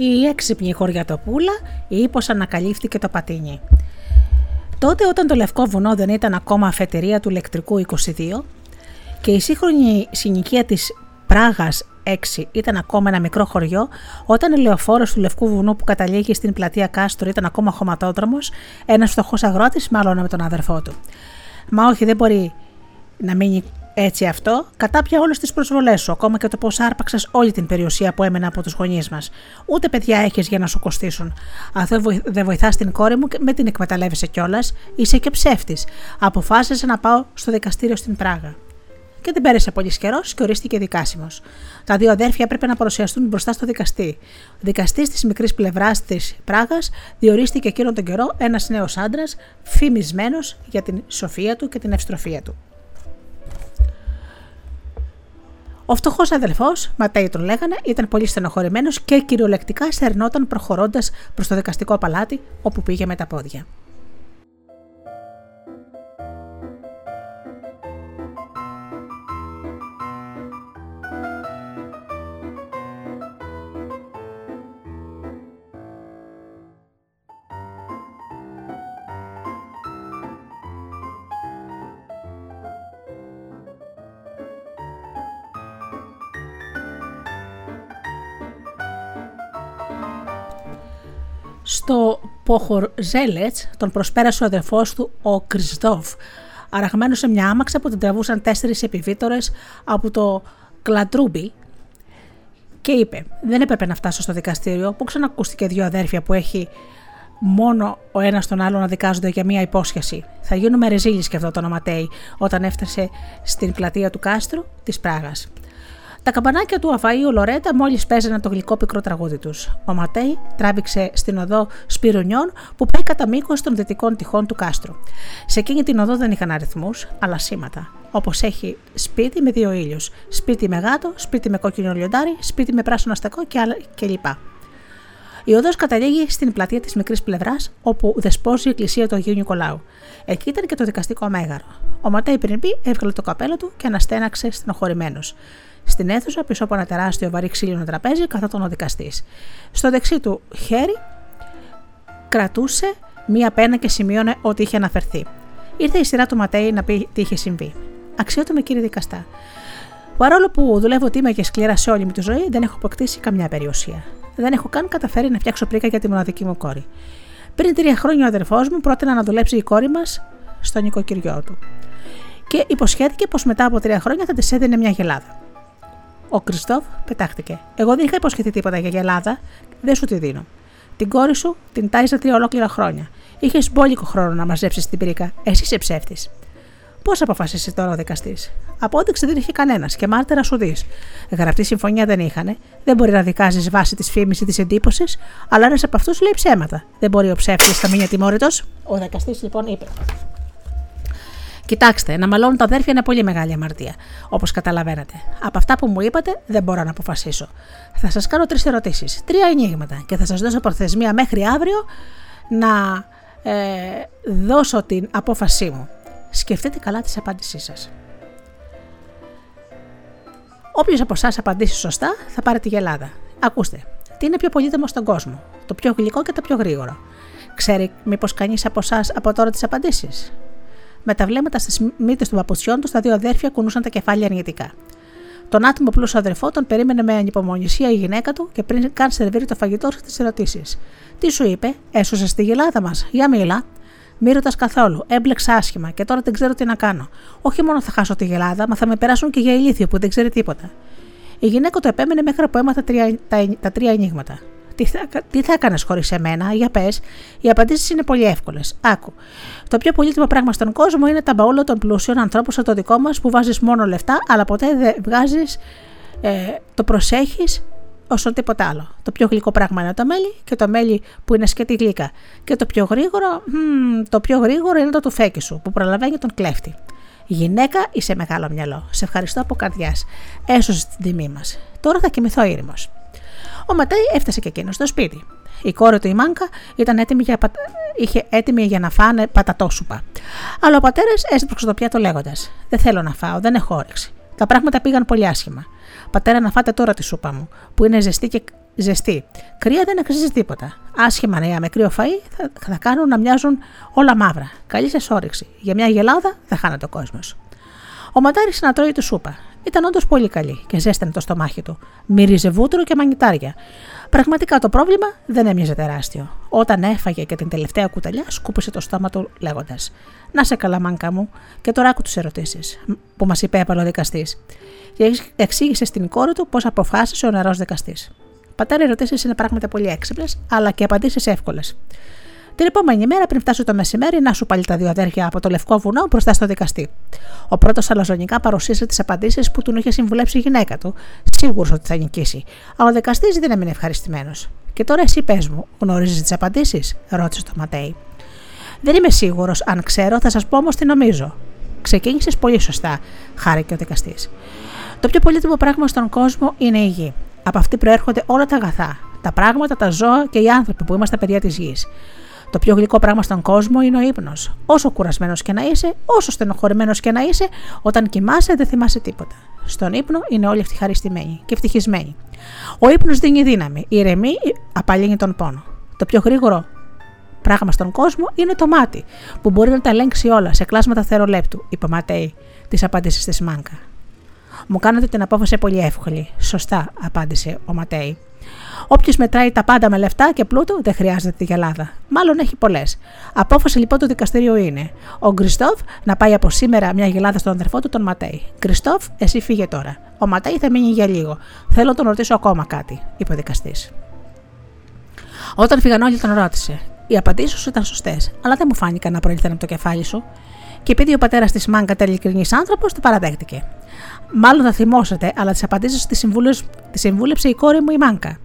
Η έξυπνη χωριατοπούλα είπε πως ανακαλύφθηκε το πατίνι. Τότε όταν το Λευκό Βουνό δεν ήταν ακόμα αφετηρία του ηλεκτρικού 22 και η σύγχρονη συνοικία της Πράγας 6 ήταν ακόμα ένα μικρό χωριό, όταν η λεωφόρος του Λευκού Βουνού που καταλήγει στην πλατεία Κάστρο ήταν ακόμα χωματόδρομος, ένας φτωχός αγρότης μάλλον με τον αδερφό του. Μα όχι, δεν μπορεί να μείνει έτσι αυτό, κατάπια όλες τις προσβολές σου, ακόμα και το πώς άρπαξες όλη την περιουσία που έμενε από τους γονείς μας. Ούτε παιδιά έχεις για να σου κοστίσουν. Αν δεν βοηθάς την κόρη μου, με την εκμεταλλεύεσαι κιόλας, είσαι και ψεύτης. Αποφάσισα να πάω στο δικαστήριο στην Πράγα. Και δεν πέρασε πολύς καιρός και ορίστηκε δικάσιμος. Τα δύο αδέρφια έπρεπε να παρουσιαστούν μπροστά στο δικαστή. Ο δικαστής της μικρής πλευράς της Πράγας διορίστηκε εκείνον τον καιρό ένας νέος άντρας, φημισμένος για την σοφία του και την ευστροφία του. Ο φτωχός αδελφός, Ματέι τον λέγανε, ήταν πολύ στενοχωρημένος και κυριολεκτικά στερνόταν προχωρώντας προς το δικαστικό παλάτι όπου πήγε με τα πόδια. Στο Πόχορ Ζέλετς τον προσπέρασε ο αδερφός του ο Κρισδόφ, αραγμένος σε μια άμαξα που την τραβούσαν τέσσερις επιβίτορες από το Κλατρούμπι και είπε δεν έπρεπε να φτάσω στο δικαστήριο που ξανακούστηκε δύο αδέρφια που έχει μόνο ο ένας τον άλλο να δικάζονται για μία υπόσχεση. Θα γίνουμε ρεζίλοι, αυτό το ονοματέι, όταν έφτασε στην πλατεία του κάστρου της Πράγας. Τα καμπανάκια του Αβαΐου Λορέτα μόλις παίζανε το γλυκό πικρό τραγούδι τους. Ο Ματέι τράβηξε στην οδό Σπυρουνιών που πάει κατά μήκος των δυτικών τυχών του κάστρου. Σε εκείνη την οδό δεν είχαν αριθμούς, αλλά σήματα. Όπως έχει σπίτι με δύο ήλιους, σπίτι με γάτο, σπίτι με κόκκινο λιοντάρι, σπίτι με πράσινο αστακό κλπ. Η οδός καταλήγει στην πλατεία της μικρής πλευράς, όπου δεσπόζει η εκκλησία του Αγίου Νικολάου. Εκεί ήταν και το δικαστικό μέγαρο. Ο Ματέι πριν πει έβγαλε το καπέλο του και αναστέναξε στενοχωρημένος. Στην αίθουσα, πίσω από ένα τεράστιο βαρύ ξύλινο τραπέζι, καθόταν ο δικαστής. Στο δεξί του χέρι κρατούσε μία πένα και σημείωνε ότι είχε αναφερθεί. Ήρθε η σειρά του Ματέι να πει τι είχε συμβεί. Αξιότιμη κύριε δικαστά. Παρόλο που δουλεύω τίμια και σκληρά σε όλη μου τη ζωή, δεν έχω αποκτήσει καμιά περιουσία. Δεν έχω καν καταφέρει να φτιάξω πρίκα για τη μοναδική μου κόρη. Πριν τρία χρόνια ο αδερφός μου πρότεινε να δουλέψει η κόρη μας στο νοικοκυριό του. Και υποσχέθηκε πως μετά από τρία χρόνια θα της έδινε μια γελάδα. Ο Κριστόφ πετάχτηκε. Εγώ δεν είχα υποσχεθεί τίποτα για γελάδα, δεν σου τη δίνω. Την κόρη σου την τάιζα τρία ολόκληρα χρόνια. Είχες μπόλικο χρόνο να μαζέψεις την πρίκα. Εσύ είσαι ψεύτης. Πώς αποφάσισε τώρα ο δικαστής; Απόδειξη δεν είχε κανένας και μάρτυρα σου δεις. Γραπτή συμφωνία δεν είχαν. Δεν μπορεί να δικάζεις βάσει της φήμης ή της εντύπωσης, αλλά ένας από αυτούς λέει ψέματα. Δεν μπορεί ο ψεύτης να μείνει ατιμόρυτος. Ο δικαστής λοιπόν είπε. Κοιτάξτε, να μαλώνουν τα αδέρφια είναι πολύ μεγάλη αμαρτία, όπως καταλαβαίνετε. Από αυτά που μου είπατε, δεν μπορώ να αποφασίσω. Θα σας κάνω τρεις ερωτήσεις, τρία ενίγματα και θα σας δώσω προθεσμία μέχρι αύριο να ε, δώσω την απόφασή μου. Σκεφτείτε καλά τη απάντησή σας. Όποιος από εσάς απαντήσει σωστά, θα πάρει τη γελάδα. Ακούστε, τι είναι πιο πολύτιμο στον κόσμο, το πιο γλυκό και το πιο γρήγορο. Ξέρει μήπως κανείς από εσάς από τώρα τις απαντήσεις; Με τα βλέμματα στις μύτες των παπουτσιών τους, τα δύο αδέρφια κουνούσαν τα κεφάλια αρνητικά. Τον άτομο πλούσιο αδερφό τον περίμενε με ανυπομονησία η γυναίκα του και πριν καν σερβίρει το φαγητό τι ερωτήσεις. Τι σου είπε, έσωσε τη γελάδα μας, για μίλα. Μη ρωτάς καθόλου, έμπλεξα άσχημα και τώρα δεν ξέρω τι να κάνω. Όχι μόνο θα χάσω τη γελάδα, μα θα με περάσουν και για ηλίθιο που δεν ξέρει τίποτα. Η γυναίκα το επέμενε μέχρι που έμαθα τρία, τα, τα τρία ανοίγματα. Τι θα, τι θα έκανες χωρίς εμένα, για πες. Οι απαντήσεις είναι πολύ εύκολες. Άκου. Το πιο πολύτιμο πράγμα στον κόσμο είναι τα μπαούλα των πλούσιων ανθρώπων σαν το δικό μας που βάζεις μόνο λεφτά, αλλά ποτέ δεν βγάζεις, ε, το προσέχεις όσο τίποτα άλλο. Το πιο γλυκό πράγμα είναι το μέλι και το μέλι που είναι σκέτη γλύκα. Και το πιο γρήγορο, το πιο γρήγορο είναι το τουφέκι σου που προλαβαίνει τον κλέφτη. Γυναίκα, είσαι μεγάλο μυαλό. Σε ευχαριστώ από καρδιάς. Έσωσε την τιμή μας. Τώρα θα κοιμηθώ ήρεμος. Ο Ματέι έφτασε και εκείνος στο σπίτι. Η κόρη του η Μάνκα ήταν έτοιμη για, είχε έτοιμη για να φάνε πατατόσουπα. Αλλά ο πατέρας έσπρωξε το πιάτο λέγοντας: Δεν θέλω να φάω, δεν έχω όρεξη. Τα πράγματα πήγαν πολύ άσχημα. Πατέρα, να φάτε τώρα τη σούπα μου, που είναι ζεστή και ζεστή. Κρύα δεν αξίζει τίποτα. Άσχημα νέα με κρύο φαΐ θα, θα κάνουν να μοιάζουν όλα μαύρα. Καλή σας όρεξη. Για μια γελάδα θα χάνεται ο κόσμος. Ο Ματάρης να τρώει τη σούπα. Ήταν όντως πολύ καλή και ζέστανε το στομάχι του. Μύριζε βούτυρο και μανιτάρια. Πραγματικά το πρόβλημα δεν έμοιαζε τεράστιο. Όταν έφαγε και την τελευταία κουταλιά, σκούπισε το στόμα του λέγοντας: Να σε καλά, μάνκα μου, και τώρα άκου τι ερωτήσεις που μας υπέβαλε ο δικαστής. Και εξήγησε στην κόρη του πώς αποφάσισε ο νερό δικαστής. Πατέρα, οι ερωτήσεις είναι πράγματα πολύ έξυπνες, αλλά και απαντήσεις εύκολες. Την επόμενη μέρα, πριν φτάσει το μεσημέρι, να σου πάλι τα δύο αδέρφια από το λευκό βουνό μπροστά στο δικαστή. Ο πρώτος αλαζονικά παρουσίασε τις απαντήσεις που του είχε συμβουλέψει η γυναίκα του, σίγουρος ότι θα νικήσει. Αλλά ο δικαστής δεν έμεινε ευχαριστημένος. Και τώρα εσύ πες μου, γνωρίζεις τις απαντήσεις, ρώτησε το Ματέι. Δεν είμαι σίγουρος αν ξέρω, θα σας πω όμως τι νομίζω. Ξεκίνησες πολύ σωστά, χάρηκε ο δικαστής. Το πιο πολύτιμο πράγμα στον κόσμο είναι η γη. Από αυτή προέρχονται όλα τα αγαθά, τα πράγματα, τα ζώα και οι άνθρωποι που είμαστε παιδιά της γης. Το πιο γλυκό πράγμα στον κόσμο είναι ο ύπνος. Όσο κουρασμένος και να είσαι, όσο στενοχωρημένος και να είσαι, όταν κοιμάσαι δεν θυμάσαι τίποτα. Στον ύπνο είναι όλοι ευχαριστημένοι και ευτυχισμένοι. Ο ύπνος δίνει δύναμη, ηρεμεί, απαλύνει τον πόνο. Το πιο γρήγορο πράγμα στον κόσμο είναι το μάτι, που μπορεί να τα ελέγξει όλα σε κλάσματα θερολέπτου, είπε ο Ματέι της απάντησης της Μάνκα. Μου κάνετε την απόφαση πολύ εύκολη. Σωστά, απάντησε ο Ματέη. Όποιος μετράει τα πάντα με λεφτά και πλούτο δεν χρειάζεται τη γελάδα. Μάλλον έχει πολλές. Απόφαση λοιπόν του δικαστηρίου είναι ο Γκριστόφ να πάει από σήμερα μια γελάδα στον αδερφό του τον Ματέη. Γκριστόφ, εσύ φύγε τώρα. Ο Ματέη θα μείνει για λίγο. Θέλω να τον ρωτήσω ακόμα κάτι, είπε ο δικαστής. Όταν φύγαν όλοι, τον ρώτησε. Οι απαντήσεις σου ήταν σωστές, αλλά δεν μου φάνηκαν να προήλθαν από το κεφάλι σου. Και επειδή ο πατέρας της Μάγκα ήταν ειλικρινής άνθρωπος, το παραδέχτηκε. Μάλλον θα θυμόσατε, αλλά τις απαντήσεις της συμβούλεψε η κόρη μου η Μάγκα.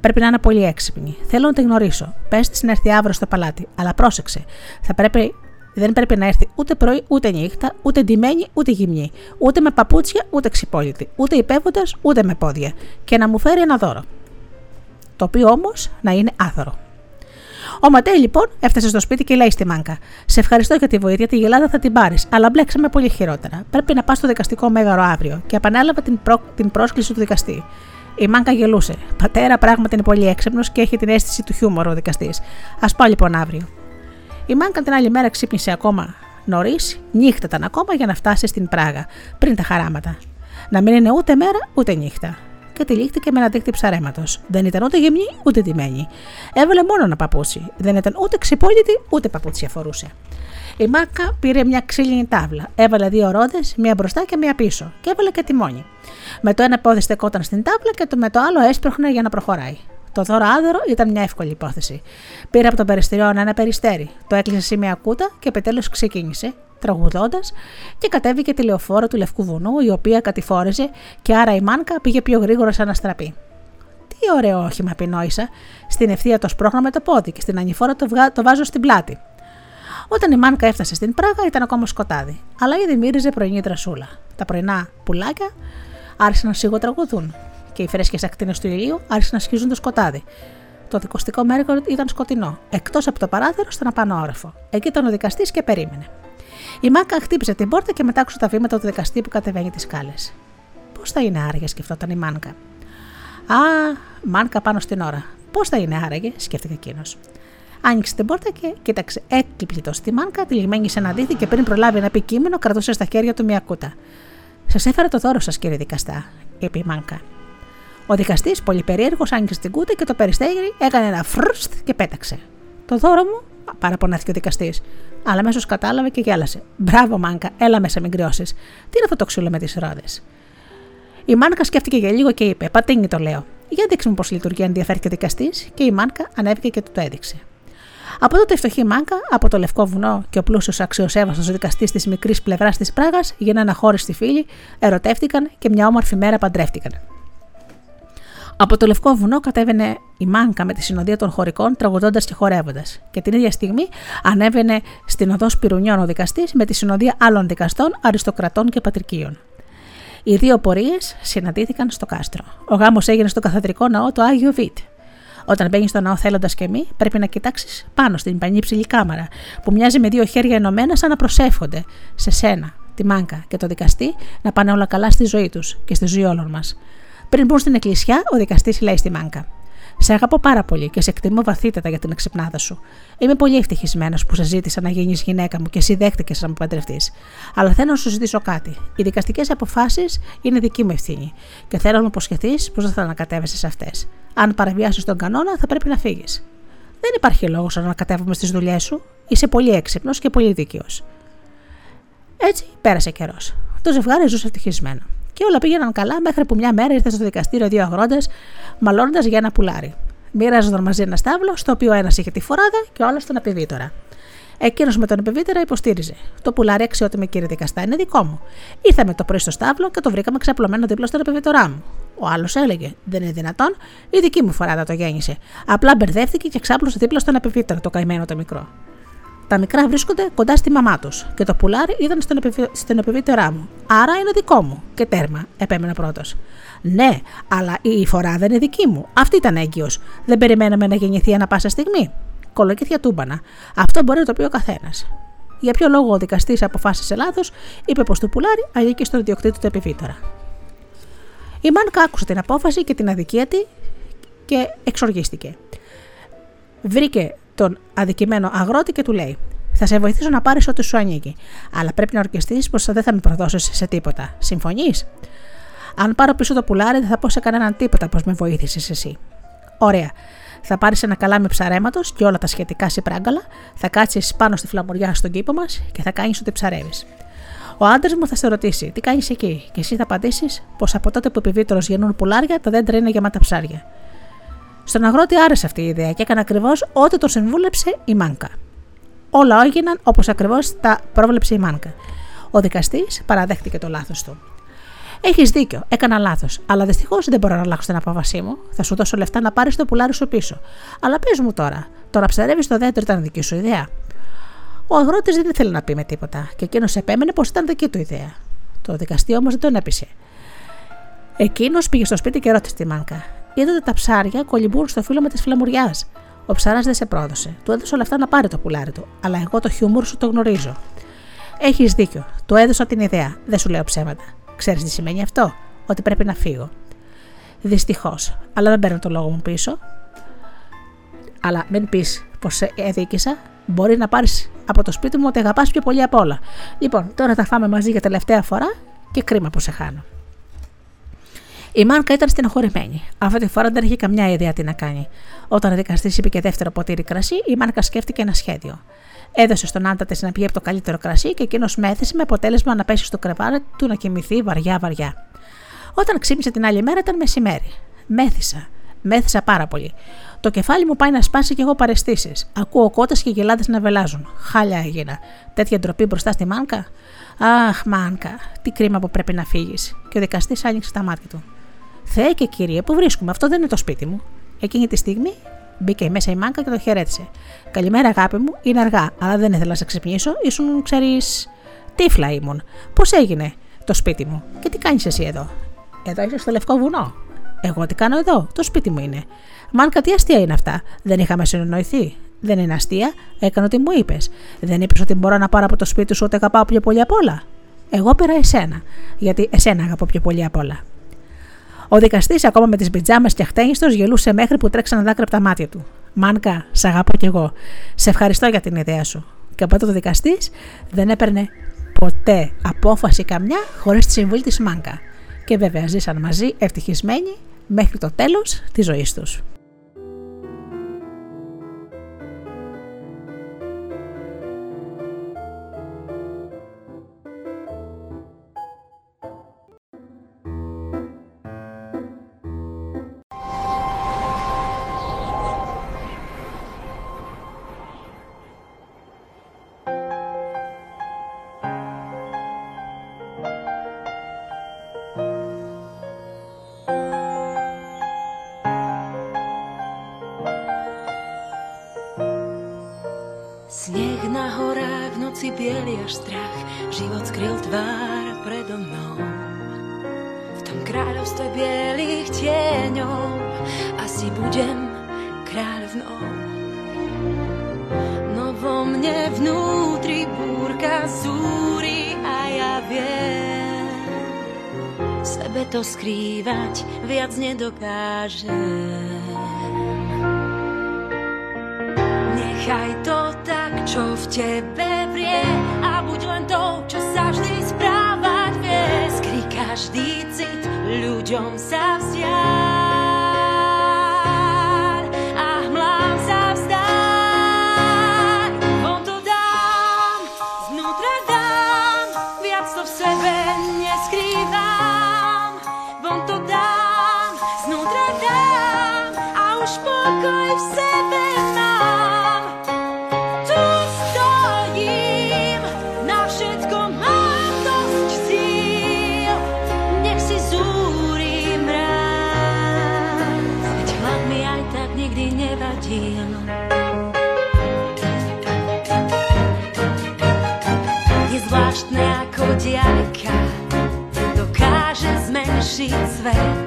Πρέπει να είναι πολύ έξυπνη. Θέλω να τη γνωρίσω. Πες της να έρθει αύριο στο παλάτι. Αλλά πρόσεξε. Θα πρέπει, δεν πρέπει να έρθει ούτε πρωί ούτε νύχτα, ούτε ντυμένη ούτε γυμνή. Ούτε με παπούτσια ούτε ξυπόλυτη. Ούτε υπέβοντας ούτε με πόδια. Και να μου φέρει ένα δώρο. Το οποίο όμως να είναι άθωρο. Ο Ματέι λοιπόν έφτασε στο σπίτι και λέει στη Μάνκα: Σε ευχαριστώ για τη βοήθεια, τη γελάδα θα την πάρεις, αλλά μπλέξαμε πολύ χειρότερα. Πρέπει να πας στο δικαστικό μέγαρο αύριο. Και επανέλαβε την, προ... την πρόσκληση του δικαστή. Η Μάνκα γελούσε. Πατέρα, πράγματι είναι πολύ έξυπνος και έχει την αίσθηση του χιούμορ ο δικαστής. Α πάω λοιπόν αύριο. Η Μάνκα την άλλη μέρα ξύπνησε ακόμα νωρίς, νύχτα ήταν ακόμα για να φτάσει στην Πράγα, πριν τα χαράματα. Να μην είναι ούτε μέρα ούτε νύχτα. Και τυλίχτηκε με ένα δίκτυο ψαρέματος. Δεν ήταν ούτε γεμνή ούτε τιμένη. Έβαλε μόνο ένα παπούτσι. Δεν ήταν ούτε ξυπόλυτη ούτε παπούτσια φορούσε. Η Μάκα πήρε μια ξύλινη τάβλα. Έβαλε δύο ρόδες, μία μπροστά και μία πίσω, και έβαλε και τιμόνι. Με το ένα πόδι στεκόταν στην τάβλα και το με το άλλο έσπροχνε για να προχωράει. Το δώρο άδερο ήταν μια εύκολη υπόθεση. Πήρε από το περιστηριό ένα περιστέρι, το έκλεισε σε μια κούτα και επιτέλους ξεκίνησε, τραγουδώντας και κατέβηκε τη λεωφόρο του Λευκού Βουνού, η οποία κατηφόρεζε και άρα η μάνκα πήγε πιο γρήγορα σαν να στραπεί. Τι ωραίο όχημα, επινόησα. Στην ευθεία το σπρώχνα με το πόδι και στην ανηφόρα το, βγα... το βάζω στην πλάτη. Όταν η μάνκα έφτασε στην Πράγα ήταν ακόμα σκοτάδι, αλλά ήδη μύριζε πρωινή τρασούλα. Τα πρωινά πουλάκια άρχισαν να σιγοτραγουδούν και οι φρέσκες ακτίνες του ηλίου άρχισαν να σχίζουν το σκοτάδι. Το δικοστικό μέρο ήταν σκοτεινό, εκτός από το παράθυρο στον απάνω όρεφο. Εκεί ήταν ο δικαστής και περίμενε. Η μάκα χτύπησε την πόρτα και μετά άκουσε τα βήματα του δικαστή που κατεβαίνει τις σκάλες. Πώς θα είναι άραγε, σκεφτόταν η μάνκα. Α, μάνκα πάνω στην ώρα. Πώς θα είναι άραγε, σκέφτηκε εκείνος. Άνοιξε την πόρτα και κοίταξε έκλειπτο στη μάνκα, τυλιγμένη σε ένα δίθυ και πριν προλάβει ένα πει κείμενο, κρατούσε στα χέρια του μια κούτα. Σας έφερα το δώρο σας, κύριε δικαστά, είπε η μάνκα. Ο δικαστής, πολύ περίεργος, άνοιξε την κούτα και το περιστέγει, έκανε ένα φρουστ και πέταξε. Το δώρο μου, παραπονέθηκε ο δικαστής. Αλλά αμέσως κατάλαβε και γέλασε. Μπράβο, μάνκα, έλα μέσα, μην κρυώσεις. Τι είναι αυτό το ξύλο με τις ρόδες; Η μάνκα σκέφτηκε για λίγο και είπε: Πατίνι το λέω. Για δείξε μου πώς λειτουργεί, ενδιαφέρθηκε ο δικαστής και η μάνκα ανέβηκε και του το έδειξε. Από τότε η φτωχή μάγκα, από το λευκό βουνό και ο πλούσιος αξιοσέβαστος δικαστής της μικρής πλευράς της Πράγας γίνανε στη φίλη, ερωτεύτηκαν και μια όμορφη μέρα παντρεύτηκαν. Από το λευκό βουνό κατέβαινε η μάνκα με τη συνοδεία των χωρικών, τραγουδώντας και χορεύοντας. Και την ίδια στιγμή ανέβαινε στην οδό Σπυρουνιών ο δικαστής με τη συνοδεία άλλων δικαστών, αριστοκρατών και πατρικίων. Οι δύο πορείες συναντήθηκαν στο κάστρο. Ο γάμος έγινε στο καθεδρικό ναό του Άγιο Βίτ. Όταν μπαίνει στο ναό θέλοντας και μη, πρέπει να κοιτάξεις πάνω στην πανύψηλη κάμαρα, που μοιάζει με δύο χέρια ενωμένα σαν να προσεύχονται σε σένα, τη μάγκα και το δικαστή να πάνε όλα καλά στη ζωή τους και στη ζωή όλων μας. Πριν μπουν στην εκκλησιά, ο δικαστής λέει στη μάγκα: Σε αγαπώ πάρα πολύ και σε εκτιμώ βαθύτατα για την εξυπνάδα σου. Είμαι πολύ ευτυχισμένος που σε ζήτησα να γίνεις γυναίκα μου και εσύ δέχτηκες να μου παντρευτείς. Αλλά θέλω να σου ζητήσω κάτι. Οι δικαστικές αποφάσεις είναι δική μου ευθύνη και θέλω να μου υποσχεθείς πως δεν θα ανακατεύεσαι σε αυτές. Αν παραβιάσεις τον κανόνα, θα πρέπει να φύγεις. Δεν υπάρχει λόγος να ανακατεύομαι στις δουλειές σου. Είσαι πολύ έξυπνος και πολύ δίκαιος. Έτσι πέρασε καιρός. Το ζευγάρι ζούσε ευτυχισμένο. Και όλα πήγαιναν καλά μέχρι που μια μέρα ήρθαν στο δικαστήριο δύο αγρότες, μαλώνοντας για ένα πουλάρι. Μοίραζαν μαζί ένα στάβλο, στο οποίο ένας είχε τη φοράδα και όλα στον επιβίτορα. Εκείνος με τον επιβίτερα υποστήριζε. Το πουλάρι αξιότιμη κύριε δικαστά είναι δικό μου. Ήρθαμε το πρωί στο στάβλο και το βρήκαμε ξαπλωμένο δίπλα στον επιβίτορά μου. Ο άλλος έλεγε: Δεν είναι δυνατόν, η δική μου φοράδα το γέννησε. Απλά μπερδεύτηκε και ξάπλωσε δίπλα στον επιβίτορα το καημένο το μικρό. Τα μικρά βρίσκονται κοντά στη μαμά τους και το πουλάρι ήταν στον, επιβι... στον επιβίτερά μου. Άρα είναι δικό μου. Και τέρμα, επέμενε πρώτος. Ναι, αλλά η φοράδα είναι δική μου. Αυτή ήταν έγκυος. Δεν περιμέναμε να γεννηθεί ανα πάσα στιγμή. Κολοκύθια τούμπανα. Αυτό μπορεί να το πει ο καθένας. Για ποιο λόγο ο δικαστής αποφάσισε λάθος, είπε πως το πουλάρι αγήκε στον ιδιοκτήτη του επιβίτερα. Η Μάνκα άκουσε την απόφαση και την αδικία τη και εξοργίστηκε. Βρήκε τον αδικημένο αγρότη και του λέει: Θα θα σε βοηθήσω να πάρεις ό,τι σου ανήκει. Αλλά πρέπει να ορκιστεί πως δεν θα με προδώσεις σε τίποτα. Συμφωνείς; Αν πάρω πίσω το πουλάρι, δεν θα πω σε κανέναν τίποτα πως με βοήθησες εσύ. Ωραία. Θα πάρεις ένα καλάμι ψαρέματος και όλα τα σχετικά πράγκαλα, θα κάτσεις πάνω στη φλαμουριά στον κήπο μας και θα κάνεις ό,τι ψαρεύεις. Ο άντρας μου θα σε ρωτήσει τι κάνεις εκεί, και εσύ θα απαντήσεις πως από τότε που επιβίτρο γεννούν πουλάρια, τα δέντρα είναι γεμάτα ψάρια. Στον αγρότη άρεσε αυτή η ιδέα και έκανε ακριβώς ό,τι το συμβούλεψε η Μάνκα. Όλα έγιναν όπως ακριβώς τα πρόβλεψε η Μάνκα. Ο δικαστής παραδέχτηκε το λάθος του. Έχεις δίκιο, έκανα λάθος. Αλλά δυστυχώς δεν μπορώ να αλλάξω την απόφασή μου. Θα σου δώσω λεφτά να πάρεις το πουλάρι σου πίσω. Αλλά πες μου τώρα, το να ψαρεύεις το δέντρο ήταν δική σου ιδέα. Ο αγρότης δεν ήθελε να πει με τίποτα και εκείνος επέμενε πως ήταν δική του ιδέα. Το δικαστή όμως δεν τον έπεισε. Εκείνος πήγε στο σπίτι και ρώτησε τη μάνκα. Είδατε τα ψάρια κολυμπούν στο φύλλο με τη φλαμουριάς. Ο ψαρά δεν σε πρόδωσε. Του έδωσε λεφτά να πάρει το πουλάρι του, αλλά εγώ το χιούμορ σου το γνωρίζω. Έχεις δίκιο. Του έδωσα την ιδέα. Δεν σου λέω ψέματα. Ξέρεις τι σημαίνει αυτό, Ότι πρέπει να φύγω. Δυστυχώς, αλλά δεν παίρνω το λόγο μου πίσω. Αλλά μην πεις πως σε έδικησα, μπορεί να πάρεις από το σπίτι μου ότι αγαπάς πιο πολύ απ' όλα. Λοιπόν, τώρα θα φάμε μαζί για τελευταία φορά και κρίμα που σε χάνω. Η Μάνκα ήταν στενοχωρημένη. Αυτή τη φορά δεν είχε καμιά ιδέα τι να κάνει. Όταν ο δικαστής είπε και δεύτερο ποτήρι κρασί, η Μάνκα σκέφτηκε ένα σχέδιο. Έδωσε στον άντρα της να πιει από το καλύτερο κρασί και εκείνος μέθησε με αποτέλεσμα να πέσει στο κρεβάρι του να κοιμηθεί βαριά-βαριά. Όταν ξύπνησε την άλλη μέρα ήταν μεσημέρι. Μέθησα. Μέθησα πάρα πολύ. Το κεφάλι μου πάει να σπάσει και εγώ παρεστήσεις. Ακούω κότες και γελάδες να βελάζουν. Χάλια έγινα. Τέτοια ντροπή μπροστά στη μάνκα. Αχ, μάνκα, τι κρίμα που πρέπει να φύγεις. Και ο δικαστής άνοιξε τα μάτια του. Θεέ και κύριε, πού βρίσκουμε, αυτό δεν είναι το σπίτι μου. Εκείνη τη στιγμή Μπήκε μέσα η μάγκα και το χαιρέτησε. Καλημέρα, αγάπη μου, είναι αργά, αλλά δεν ήθελα να σε ξυπνήσω. Ήσουν, ξέρεις, τύφλα ήμουν. Πώς έγινε το σπίτι μου και τι κάνεις εσύ εδώ; Εδώ είσαι στο λευκό βουνό. Εγώ τι κάνω εδώ, το σπίτι μου είναι. Μάνκα, τι αστεία είναι αυτά. Δεν είχαμε συνεννοηθεί. Δεν είναι αστεία, έκανα ό,τι μου είπες. Δεν είπες ότι μπορώ να πάρω από το σπίτι σου ότι αγαπάω πιο πολύ απ' όλα. Εγώ πήρα εσένα, γιατί εσένα αγαπώ πιο πολύ απ' όλα. Ο δικαστής, ακόμα με τις πιτζάμες και αχτένιστο, γελούσε μέχρι που τρέξαν δάκρυα από τα μάτια του. Μάνκα, σ' αγαπώ κι εγώ. Σε ευχαριστώ για την ιδέα σου. Και από το δικαστής δεν έπαιρνε ποτέ απόφαση καμιά χωρίς τη συμβουλή της Μάνκα. Και βέβαια ζήσαν μαζί ευτυχισμένοι μέχρι το τέλος της ζωής τους. Skrývať viac nedokážem. Nechaj to tak, čo v tebe vrie a buď len to, čo sa vždy správať vie. Skry každý cit, ľuďom sa vzdiať. vez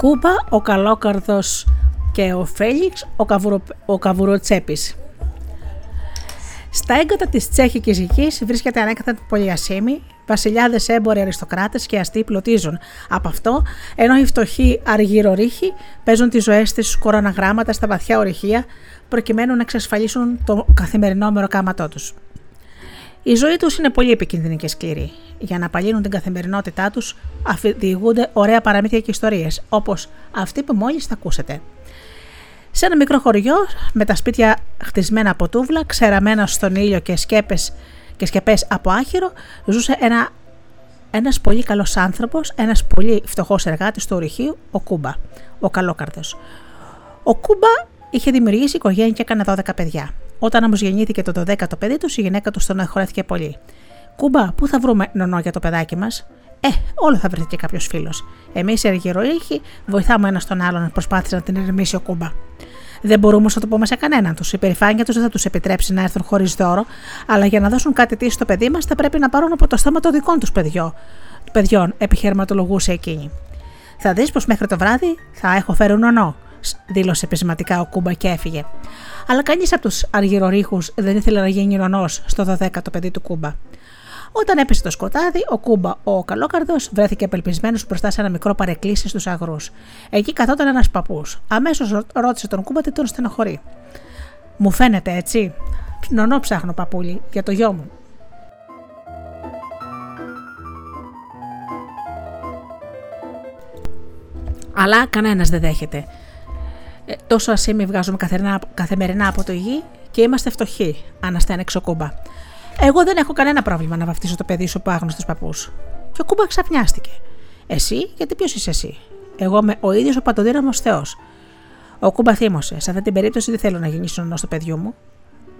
Κούμπα, ο Καλόκαρδος και ο Φέλιξ, ο, καβουρο, ο Καβουροτσέπης. Στα έγκατα της Τσέχικης Γης βρίσκεται ανέκαθεν πολυασίμη, βασιλιάδες, έμποροι, αριστοκράτες και αστεί πλωτίζουν από αυτό, ενώ οι φτωχοί αργυρορίχοι παίζουν τις ζωές της κοροναγράμματα στα βαθιά ορυχεία, προκειμένου να εξασφαλίσουν το καθημερινό μεροκάματό τους. Η ζωή τους είναι πολύ επικίνδυνη και σκληρή. Για να απαλύνουν την καθημερινότητά τους, αφηγούνται ωραία παραμύθια και ιστορίες, όπως αυτή που μόλις θα ακούσετε. Σε ένα μικρό χωριό με τα σπίτια χτισμένα από τούβλα, ξεραμένα στον ήλιο και σκέπες, και σκεπές από άχυρο, ζούσε ένα, ένας πολύ καλός άνθρωπος, ένας πολύ φτωχός εργάτης του ορυχείου, ο Κούμπα, ο Καλόκαρδος. Ο Κούμπα είχε δημιουργήσει οικογένεια και έκανε 12 παιδιά. Όταν όμως γεννήθηκε το 12ο παιδί τους, η γυναίκα τους τον εχωρέθηκε πολύ. Κούμπα, πού θα βρούμε νονό για το παιδάκι μας, Ε, όλο θα βρεθεί και κάποιος φίλος. Εμείς οι αργυροήχοι βοηθάμε ένας τον άλλον, προσπάθησε να την ηρεμήσει ο Κούμπα. Δεν μπορούμε να το πούμε σε κανέναν τους. Η περηφάνεια τους δεν θα τους επιτρέψει να έρθουν χωρίς δώρο, αλλά για να δώσουν κάτι τι στο παιδί μας θα πρέπει να πάρουν από το στόμα των δικών τους παιδιών, παιδιών, επιχειρηματολογούσε εκείνη. Θα δεις πως μέχρι το βράδυ θα έχω φέρει νονό, δήλωσε πεισματικά ο Κούμπα και έφυγε. Αλλά κανείς από τους αργυρορίχου δεν ήθελε να γίνει νονό στο 12ο παιδί του Κούμπα. Όταν έπεσε το σκοτάδι, ο Κούμπα, ο καλόκαρδος, βρέθηκε απελπισμένος μπροστά σε ένα μικρό παρεκκλήσι στους αγρούς. Εκεί καθόταν ένας παππούς. Αμέσως ρώτησε τον Κούμπα τι τον στενοχωρεί. Μου φαίνεται έτσι. Νονό ψάχνω, παππούλι, για το γιο μου. Αλλά κανένας δεν δέχεται. Ε, τόσο ασήμι βγάζουμε καθημερινά, καθημερινά από το γη και είμαστε φτωχοί, αναστένεξε ο Κούμπα. Εγώ δεν έχω κανένα πρόβλημα να βαφτίσω το παιδί σου από άγνωστο παππούς. Και ο Κούμπα ξαφνιάστηκε. Εσύ, γιατί ποιος είσαι εσύ; Εγώ είμαι ο ίδιος ο παντοδύναμο Θεός. Ο Κούμπα θύμωσε. Σε αυτή την περίπτωση δεν θέλω να γίνει νονό του παιδιού μου.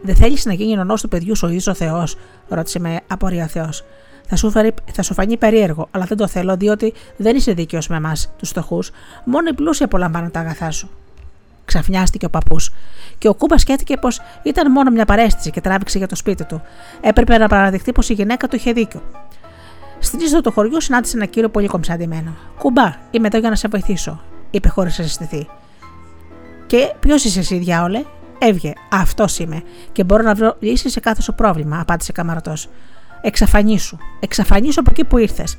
Δεν θέλεις να γίνει νονό του παιδιού σου ο ίδιος ο Θεός, ρώτησε με απορία Θεός. Θα σου, θα σου φανεί περίεργο, αλλά δεν το θέλω, διότι δεν είσαι δίκαιος με εμάς, τους φτωχούς. Μόνο οι πλούσιοι απολαμβάνουν τα αγαθά σου. Ξαφνιάστηκε ο παππούς. Και ο Κούμπας σκέφτηκε πως ήταν μόνο μια παρέστηση και τράβηξε για το σπίτι του. Έπρεπε να παραδεχτεί πως η γυναίκα του είχε δίκιο. Στην είσοδο του χωριού συνάντησε ένα κύριο πολύ κομψαντημένο. Κουμπά, είμαι εδώ για να σε βοηθήσω, είπε χωρίς να συστηθεί. Και ποιος είσαι εσύ, διάολε, έβγε. Αυτός είμαι και μπορώ να βρω λύση σε κάθε σου πρόβλημα, απάντησε καμαρωτός. Εξαφανίσου. Εξαφανίσου από εκεί που ήρθες.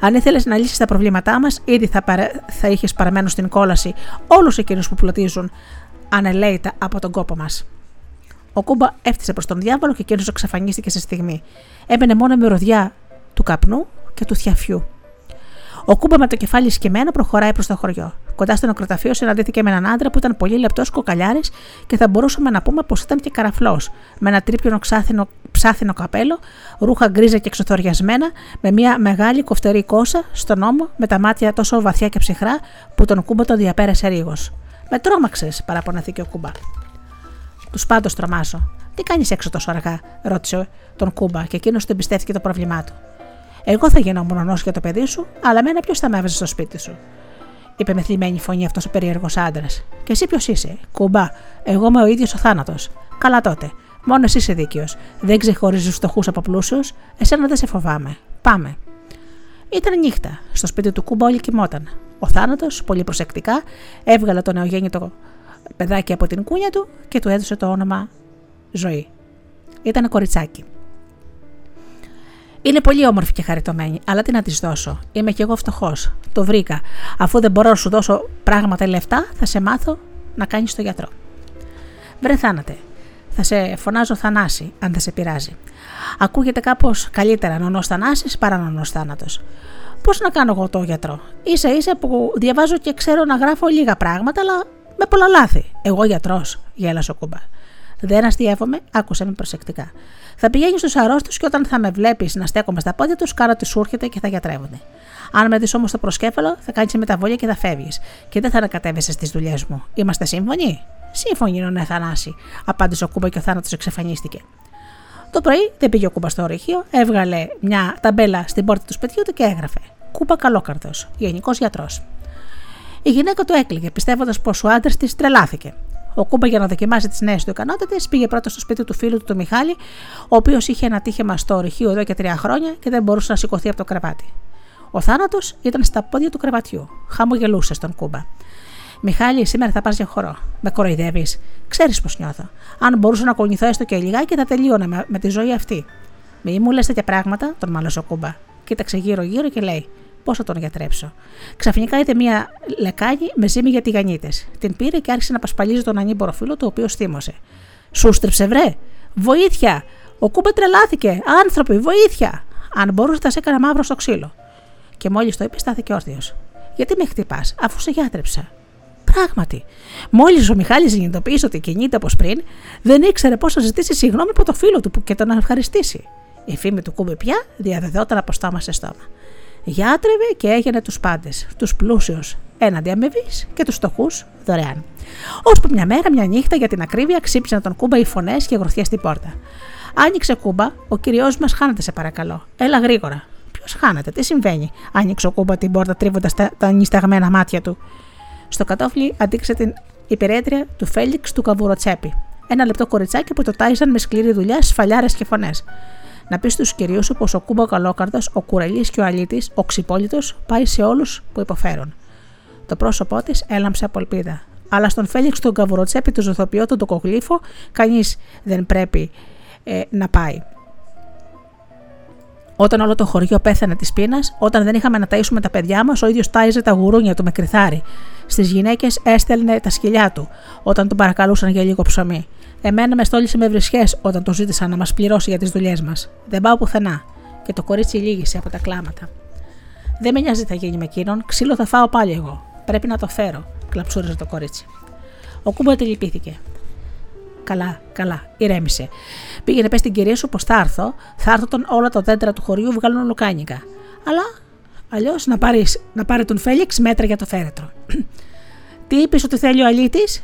Αν ήθελες να λύσεις τα προβλήματά μας, ήδη θα, παρε... θα είχες παραμένου στην κόλαση όλους εκείνους που πλωτίζουν ανελαίητα από τον κόπο μας. Ο Κούμπα έφτιασε προς τον διάβολο και εκείνος εξαφανίστηκε σε στιγμή. Έμπαινε μόνο με ροδιά του καπνού και του θιαφιού. Ο Κούμπα με το κεφάλι σκεμμένο προχωράει προς το χωριό. Κοντά στο νεκροταφείο συναντήθηκε με έναν άντρα που ήταν πολύ λεπτός κοκαλιάρης και θα μπορούσαμε να πούμε πως ήταν και καραφλός, με ένα τρίπιονο ξάθινο, ψάθινο καπέλο, ρούχα γκρίζα και εξωθοριασμένα, με μια μεγάλη κοφτερή κόσα στον ώμο, με τα μάτια τόσο βαθιά και ψυχρά που τον Κούμπα τον διαπέρασε ρίγος. Με τρόμαξες, παραπονέθηκε ο Κούμπα. Τους πάντως τρομάσω. Τι κάνεις έξω τόσο αργά, ρώτησε τον Κούμπα και εκείνος του εμπιστεύτηκε το πρόβλημά του. Εγώ θα γίνω μονονός για το παιδί σου, αλλά μένα ποιος θα με έβαζε στο σπίτι σου; Είπε με θλιμμένη φωνή αυτός ο περίεργος άντρας. Και εσύ ποιος είσαι, κουμπά, εγώ είμαι ο ίδιος ο θάνατος. Καλά τότε. Μόνο εσύ είσαι δίκαιος. Δεν ξεχωρίζεις φτωχούς από πλούσιους, εσένα δεν σε φοβάμαι. Πάμε. Ήταν νύχτα. Στο σπίτι του Κούμπα όλοι κοιμόταν. Ο θάνατος, πολύ προσεκτικά, έβγαλε το νεογέννητο παιδάκι από την κούνια του και του έδωσε το όνομα Ζωή. Ήταν κοριτσάκι. Είναι πολύ όμορφη και χαριτωμένη, αλλά τι να της δώσω. Είμαι κι εγώ φτωχός. Το βρήκα. Αφού δεν μπορώ να σου δώσω πράγματα ή λεφτά, θα σε μάθω να κάνεις το γιατρό. Βρε θάνατε. Θα σε φωνάζω Θανάση, αν δεν σε πειράζει. Ακούγεται κάπως καλύτερα νονός Θανάσης παρά νονός θάνατος. Πώς να κάνω εγώ το γιατρό; σα ίσα που διαβάζω και ξέρω να γράφω λίγα πράγματα, αλλά με πολλά λάθη. Εγώ γιατρός, γέλασε ο κούμπα. Δεν αστείευομαι, άκουσε με προσεκτικά. Θα πηγαίνει στους αρρώστου και όταν θα με βλέπεις να στέκομαι στα πόδια τους, κάνω τι σου έρχεται και θα γιατρεύονται. Αν με δεις όμως το προσκέφαλο, θα κάνεις μεταβόλια και θα φεύγεις. Και δεν θα ανακατεύεσαι στις δουλειές μου. Είμαστε σύμφωνοι; Σύμφωνοι, είναι Θανάση, απάντησε ο Κούμπα και ο θάνατος εξαφανίστηκε. Το πρωί δεν πήγε ο Κούμπα στο ορυχείο, έβγαλε μια ταμπέλα στην πόρτα του σπιτιού του και έγραφε Κούμπα Καλόκαρδο, Γενικός Γιατρός. Η γυναίκα του έκλειγε, πιστεύοντας πως ο άντρας της τρελάθηκε. Ο Κούμπα για να δοκιμάσει τις νέες του ικανότητες πήγε πρώτα στο σπίτι του φίλου του του Μιχάλη, ο οποίος είχε ένα τύχημα στο ορυχείο εδώ και τρία χρόνια και δεν μπορούσε να σηκωθεί από το κρεβάτι. Ο θάνατος ήταν στα πόδια του κρεβατιού. Χαμογελούσε στον κούμπα. Μιχάλη, σήμερα θα πας για χορό. Με κοροϊδεύεις. Ξέρεις πώς νιώθω. Αν μπορούσα να κονηθώ έστω και λιγάκι, θα τελείωνα με, με τη ζωή αυτή. Μη μου λες τέτοια πράγματα, τον μάλλον ο κούμπα. Κοίταξε γύρω-γύρω και λέει: Πώ θα τον γιατρέψω. Ξαφνικά είδε μία λεκάνη με ζύμη για τηγανίτες. Την πήρε και άρχισε να πασπαλίζει τον ανήμπορο φίλο του, ο οποίο θύμωσε. Σούστρεψε, βρε! Βοήθεια! Ο κούμπα τρελάθηκε! Άνθρωποι, βοήθεια! Αν μπορούσε, θα σε έκανα μαύρο στο ξύλο. Και μόλις το είπε, στάθηκε όρθιος. Γιατί με χτυπάς, αφού σε γιάτρεψα. Πράγματι, μόλις ο Μιχάλης συνειδητοποίησε ότι κινείται όπως πριν, δεν ήξερε πώς να ζητήσει συγγνώμη από το φίλο του και τον να ευχαριστήσει. Η φήμη του κούμπε πια διαβεβαιόταν από στόμα σε στόμα. Γιάτρευε και έγινε τους πάντες, τους πλούσιους έναντι αμοιβής και τους φτωχούς δωρεάν. Ώσπου μια μέρα, μια νύχτα για την ακρίβεια, ξύπνησαν τον κούμπα οι φωνές και γροθιές στην πόρτα. Άνοιξε κούμπα, ο κυριός μας χάνεται, σε παρακαλώ. Έλα γρήγορα. Ποιος χάνεται, τι συμβαίνει, άνοιξε ο κούμπα την πόρτα τρίβοντας τα, τα νησταγμένα μάτια του. Στο κατόφλι αντίκρισε την υπηρέτρια του Φέλιξ του Καβουροτσέπη. Ένα λεπτό κοριτσάκι που το τάιζαν με σκληρή δουλειά, σφαλιάρες και φωνές. Να πεις στους κυρίους σου πως ο Κούμπα Καλόκαρδο, ο Κουρελής και ο Αλήτης, ο Ξυπόλυτος, πάει σε όλους που υποφέρουν. Το πρόσωπό της έλαμψε από ελπίδα. Αλλά στον Φέλιξ τον Καβουροτσέπη, του ζωθοποιό του, το κογλίφο, κανείς δεν πρέπει ε, να πάει. Όταν όλο το χωριό πέθανε της πείνας, όταν δεν είχαμε να ταΐσουμε τα παιδιά μας, ο ίδιος τάιζε τα γουρούνια του με κρυθάρι. Στις γυναίκες έστελνε τα σκυλιά του, όταν τον παρακαλούσαν για λίγο ψωμί. Εμένα με στόλισε με βρισχές όταν το ζήτησα να μας πληρώσει για τις δουλειές μας. Δεν πάω πουθενά. Και το κορίτσι λύγησε από τα κλάματα. Δεν με νοιάζει τι θα γίνει με εκείνον, ξύλο θα φάω πάλι εγώ. Πρέπει να το φέρω, κλαψούριζε το κορίτσι. Ο Κούμπο λυπήθηκε. Καλά, καλά, ηρέμησε. Πήγαινε πες στην κυρία σου πως θα έρθω, θα έρθω τον όλα τα δέντρα του χωριού βγάλουν λουκάνικα. Αλλά αλλιώς να, πάρεις, να πάρει τον Φέλιξ μέτρα για το θέρετρο. Τι είπες ότι θέλει ο αλήτης,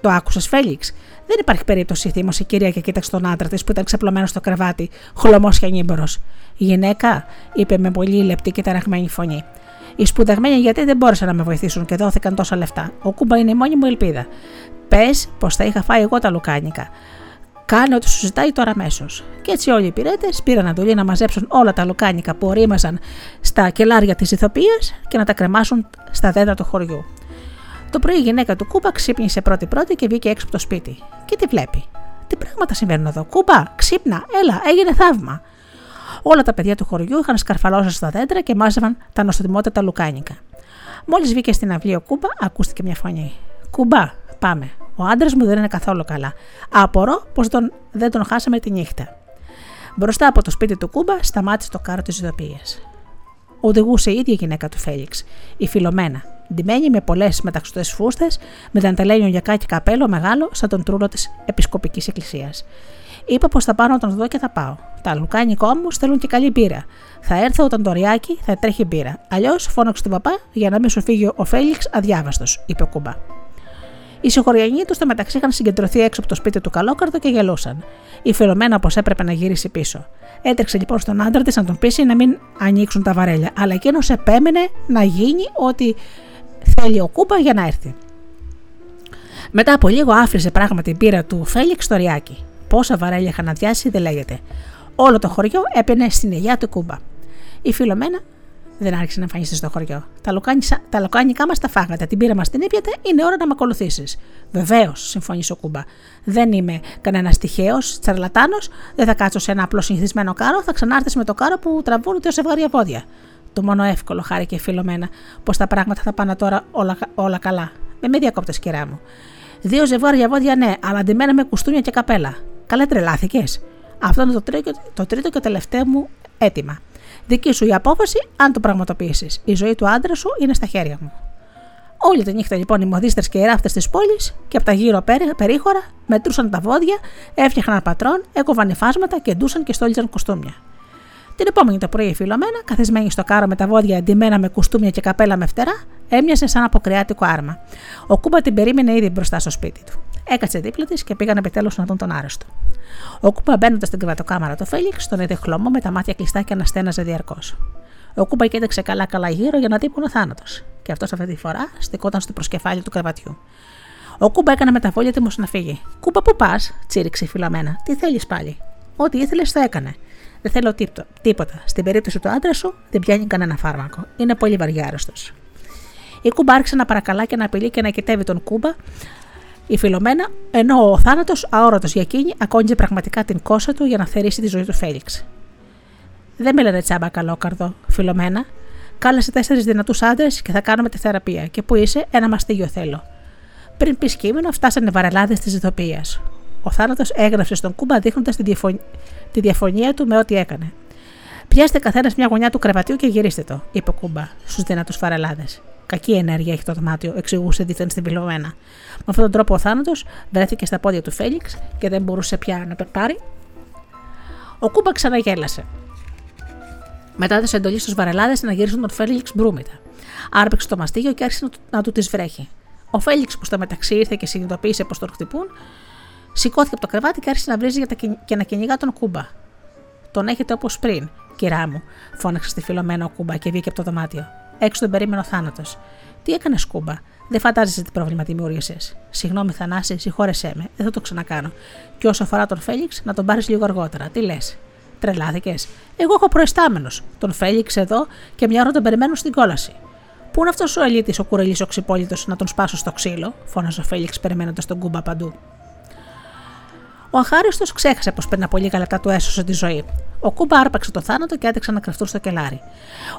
το άκουσες Φέλιξ; Δεν υπάρχει περίπτωση, θύμωσε η κυρία και κοίταξε τον άντρα της που ήταν ξεπλωμένος στο κρεβάτι, χλωμός και ανήμπορος. Γυναίκα, είπε με πολύ λεπτή και ταραγμένη φωνή. Οι σπουδαγμένοι γιατί δεν μπόρεσαν να με βοηθήσουν και δόθηκαν τόσα λεφτά. Ο Κούμπα είναι η μόνη μου ελπίδα. Πες πως θα είχα φάει εγώ τα λουκάνικα. Κάνε ό,τι σου ζητάει τώρα αμέσως. Και έτσι όλοι οι υπηρέτε πήραν αντολή να μαζέψουν όλα τα λουκάνικα που ορίμαζαν στα κελάρια της ηθοποιίας και να τα κρεμάσουν στα δέντρα του χωριού. Το πρωί η γυναίκα του Κούμπα ξύπνησε πρώτη-πρώτη και βγήκε έξω από το σπίτι. Και τι βλέπει; Τι πράγματα συμβαίνουν εδώ. Κούμπα, ξύπνα, έλα, έγινε θαύμα. Όλα τα παιδιά του χωριού είχαν σκαρφαλώσει στα δέντρα και μάζευαν τα νοστιμότητα λουκάνικα. Μόλις βγήκε στην αυλή ο Κούμπα, ακούστηκε μια φωνή. Κουμπά, πάμε. Ο άντρας μου δεν είναι καθόλου καλά. Απορώ πως τον, δεν τον χάσαμε τη νύχτα. Μπροστά από το σπίτι του Κούμπα σταμάτησε το κάρο της ειδοποίηση. Οδηγούσε η ίδια γυναίκα του Φέληξ, η Φιλομένα, ντυμένη με πολλές μεταξωτές φούστες, με δαντελένιο γιακά και καπέλο μεγάλο, σαν τον τρούλο της Επισκοπικής Εκκλησίας. Είπα πως θα πάω να τον δω και θα πάω. Τα λουκάνικα όμω θέλουν και καλή μπύρα. Θα έρθω όταν το ριάκι θα τρέχει μπύρα. Αλλιώς φώναξε τον παπά για να μην σου φύγει ο Φέληξ αδιάβαστος, είπε ο κουμπά. Οι συγχωριανοί τους στο μεταξύ είχαν συγκεντρωθεί έξω από το σπίτι του Καλόκαρδο και γελούσαν. Η Φιλομένα πως έπρεπε να γυρίσει πίσω. Έτρεξε λοιπόν στον άντρα της να τον πείσει να μην ανοίξουν τα βαρέλια, αλλά εκείνος επέμενε να γίνει ό,τι θέλει ο Κούπα για να έρθει. Μετά από λίγο άφησε πράγματι την πύρα του Φέληξ στο ριάκι. Πόσα βαρέλια είχαν αδειάσει δεν λέγεται. Όλο το χωριό έπαινε στην ελιά του Κούμπα. Η Φιλομένα δεν άρχισε να εμφανιστεί στο χωριό. Τα, λουκάνικα, τα λουκάνικα μας τα φάγατε, την πύρα μας την ήπιατε, είναι ώρα να με ακολουθήσεις. Βεβαίως, συμφώνησε ο Κούμπα. Δεν είμαι κανένας τυχαίος, τσαρλατάνος, δεν θα κάτσω σε ένα απλό συνηθισμένο κάρο, θα ξανάρθεις με το κάρο που τραβούν δύο ζευγάρια πόδια. Το μόνο εύκολο, χάρη και φιλομένα, πως τα πράγματα θα πάνε τώρα όλα, όλα καλά. Με μη διακόπτε, κυρά μου. Δύο ζευγάρια πόδια, ναι, αλλά αντιμένα με κουστούνια και καπέλα. Καλά τρελάθηκες. Αυτό είναι το τρίτο, το τρίτο και τελευταίο μου αίτημα. Δική σου η απόφαση αν το πραγματοποιήσεις. Η ζωή του άντρα σου είναι στα χέρια μου. Όλη τη νύχτα λοιπόν οι μοδίστε και οι ράφτες της πόλης και από τα γύρω περίχωρα μετρούσαν τα βόδια, έφτιαχναν πατρών, έκοβαν υφάσματα και ντούσαν και στόλιζαν κουστούμια. Την επόμενη το πρωί η φιλομένα, καθισμένη στο κάρο με τα βόδια εντυμένα με κουστούμια και καπέλα με φτερά, έμοιασε σαν αποκριάτικο άρμα. Ο Κούμπα την περίμενε ήδη μπροστά στο σπίτι του. Έκατσε δίπλα της και πήγαν επιτέλους να δουν τον άρρωστο. Ο Κούμπα μπαίνοντας στην κρεβατοκάμαρα του Φέληξ, τον είδε χλωμό με τα μάτια κλειστά και αναστέναζε διαρκώς. Ο Κούμπα κοίταξε καλά-καλά γύρω για να δει που είναι ο θάνατος, και αυτός αυτή τη φορά στεκόταν στο προσκεφάλι του κρεβατιού. Ο Κούμπα έκανε μεταβόλια έτοιμο να φύγει. Κούμπα, πού πας, τσίριξε η φιλαμένα. Τι θέλεις πάλι; Ό,τι ήθελες το έκανε. Δεν θέλω τίποτα. Στην περίπτωση του άντρα σου δεν πιάνει κανένα φάρμακο. Είναι πολύ βαριάρωστο. Η Κούμπα άρχισε να παρακαλά και να απειλεί και να κοιτεύει τον Κούμπα, η Φιλομένα, ενώ ο θάνατος, αόρατος για εκείνη, ακόνιζε πραγματικά την κόσα του για να θερήσει τη ζωή του Φέληξ. Δεν με λένε τσάμπα καλόκαρδο, Φιλομένα. Κάλεσε τέσσερις δυνατούς άντρες και θα κάνουμε τη θεραπεία. Και πού είσαι, ένα μαστίγιο θέλω. Πριν πεις κείμενο, φτάσανε βαρελάδες της ηθοποιίας. Ο θάνατος έγραψε στον Κούμπα δείχνοντας τη, διαφων... τη διαφωνία του με ό,τι έκανε. Πιάστε καθένας μια γωνιά του κρεβατιού και γυρίστε το, είπε ο Κούμπα στους δυνατούς φαρελάδες. Κακή ενέργεια έχει το δωμάτιο, εξηγούσε δίθεν στην πυλωμένα. Με αυτόν τον τρόπο ο θάνατος βρέθηκε στα πόδια του Φέληξ και δεν μπορούσε πια να περπάρει. Ο Κούμπα ξαναγέλασε. Μετά έδωσε εντολή στους βαρελάδες να γυρίσουν τον Φέληξ μπρούμητα. Άρπεξε το μαστίγιο και άρχισε να του τις βρέχει. Ο Φέληξ που στο μεταξύ ήρθε και συνειδητοποίησε πως τον χτυπούν, σηκώθηκε από το κρεβάτι και άρχισε να βρίζει και να κυνηγά τον Κούμπα. Τον έχετε όπως πριν, κυρά μου, φώναξε στη φιλομένα ο Κούμπα και βγήκε από το δωμάτιο. Έξω τον περίμενο θάνατος. Τι έκανες, Κούμπα; Δεν φαντάζεσαι τι πρόβλημα δημιούργησες. Συγγνώμη, Θανάση, συγχώρεσέ με. Δεν θα το ξανακάνω. Και όσο αφορά τον Φέληξ, να τον πάρεις λίγο αργότερα. Τι λες. Τρελάθηκες. Εγώ έχω προϊστάμενος. Τον Φέληξ εδώ και μια ώρα τον περιμένω στην κόλαση. Πού είναι αυτός ο ελίτης, ο κουρελής ο ξυπόλυτος, να τον σπάσω στο ξύλο, φώναζε ο Φέληξ περιμένοντας τον Κούμπα παντού. Ο αχάριστος ξέχασε πως πριν από λίγα λεπτά του έσωσε τη ζωή. Ο Κούμπα άρπαξε το θάνατο και έτρεξε να κρυφτούν στο κελάρι.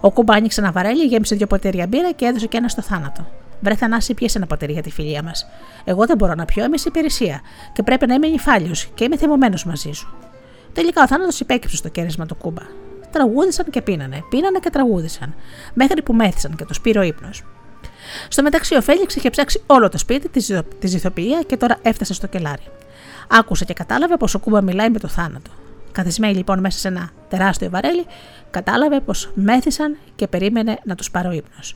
Ο Κούμπα άνοιξε ένα βαρέλι, γέμισε δύο ποτήρια μπύρα και έδωσε και ένα στο θάνατο. Βρε Θανάση, πιέσε ένα ποτήρι για τη φιλία μας. Εγώ δεν μπορώ να πιω, είμαι σε υπηρεσία και πρέπει να είμαι νυφάλιος και είμαι θυμωμένος μαζί σου. Τελικά ο θάνατος υπέκυψε στο κέρασμα του Κούμπα. Τραγούδισαν και πίνανε, πίνανε και τραγούδισαν, μέχρι που μέθησαν και το σπήρε ο ύπνος. Στο μεταξύ, ο Φέληξ είχε ψάξει όλο το σπίτι, τη ζηθοποιία και τώρα έφτασε στο κελάρι. Άκουσε και κατάλαβε πως ο Κούμπα μιλάει με το θάνατο. Καθισμένη λοιπόν μέσα σε ένα τεράστιο βαρέλι, κατάλαβε πως μέθησαν και περίμενε να τους πάρει ο ύπνος.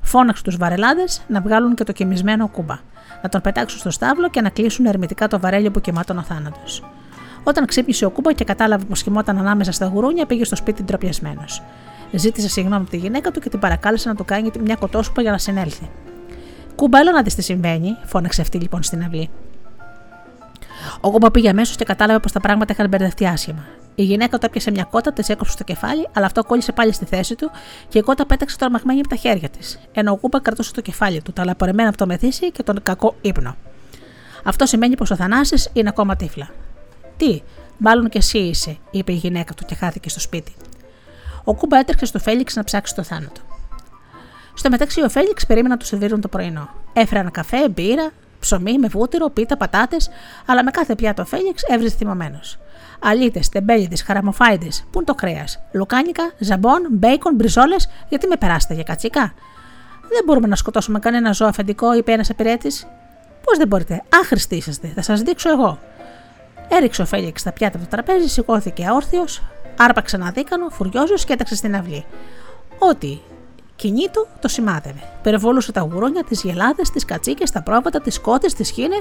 Φώναξε τους βαρελάδες να βγάλουν και το κοιμισμένο Κούμπα, να τον πετάξουν στο στάβλο και να κλείσουν ερμητικά το βαρέλι που κοιμάται ο θάνατος. Όταν ξύπνησε ο Κούμπα και κατάλαβε πως κοιμόταν ανάμεσα στα γουρούνια, πήγε στο σπίτι ντροπιασμένος. Ζήτησε συγγνώμη από τη γυναίκα του και την παρακάλεσε να του κάνει μια κοτόσουπα για να συνέλθει. Κούμπα, έλα να δεις τι συμβαίνει, φώναξε αυτή λοιπόν στην αυλή. Ο Κούμπα πήγε αμέσως και κατάλαβε πως τα πράγματα είχαν μπερδευτεί άσχημα. Η γυναίκα του έπιασε μια κότα, της έκοψε στο κεφάλι, αλλά αυτό κόλλησε πάλι στη θέση του και η κότα πέταξε τρομαγμένη από τα χέρια της. Ενώ ο Κούμπα κρατούσε το κεφάλι του, ταλαιπωρημένο από το μεθύσι και τον κακό ύπνο. Αυτό σημαίνει πως ο Θανάσης είναι ακόμα τύφλα. Τι, μάλλον και εσύ είσαι, είπε η γυναίκα του και χάθηκε στο σπίτι. Ο Κούμπα έτρεξε στο Φέληξ να ψάξει το θάνατο. Στο μεταξύ, ο Φέληξ περίμενε να του σερβίρουν το πρωινό. Έφεραν καφέ, μπύρα, ψωμί με βούτυρο, πίτα, πατάτες, αλλά με κάθε πιάτο ο Φέληξ έβριζε θυμωμένος. Αλίτε, τεμπέλιδες, χαραμοφάιδες, πού είναι το κρέα, λουκάνικα, ζαμπόν, μπέικον, μπριζόλες, γιατί με περάσετε για κατσίκα; Δεν μπορούμε να σκοτώσουμε κανένα ζώο αφεντικό, είπε ένας απειρέτη. Πώς δεν μπορείτε, άχρηστοι είσαστε, θα σας δείξω εγώ. Έριξε ο Φέληξ τα πιάτα από το τραπέζι, σηκώθηκε αόρθιος, άρπαξε ένα δίκανο, φουριόζος και έταξε στην αυλή. Ό,τι κοινή του το σημάδευε. Περιβολούσε τα γουρούνια, τις γελάδες, τις κατσίκες, τα πρόβατα, τις κότε, τις χίνε,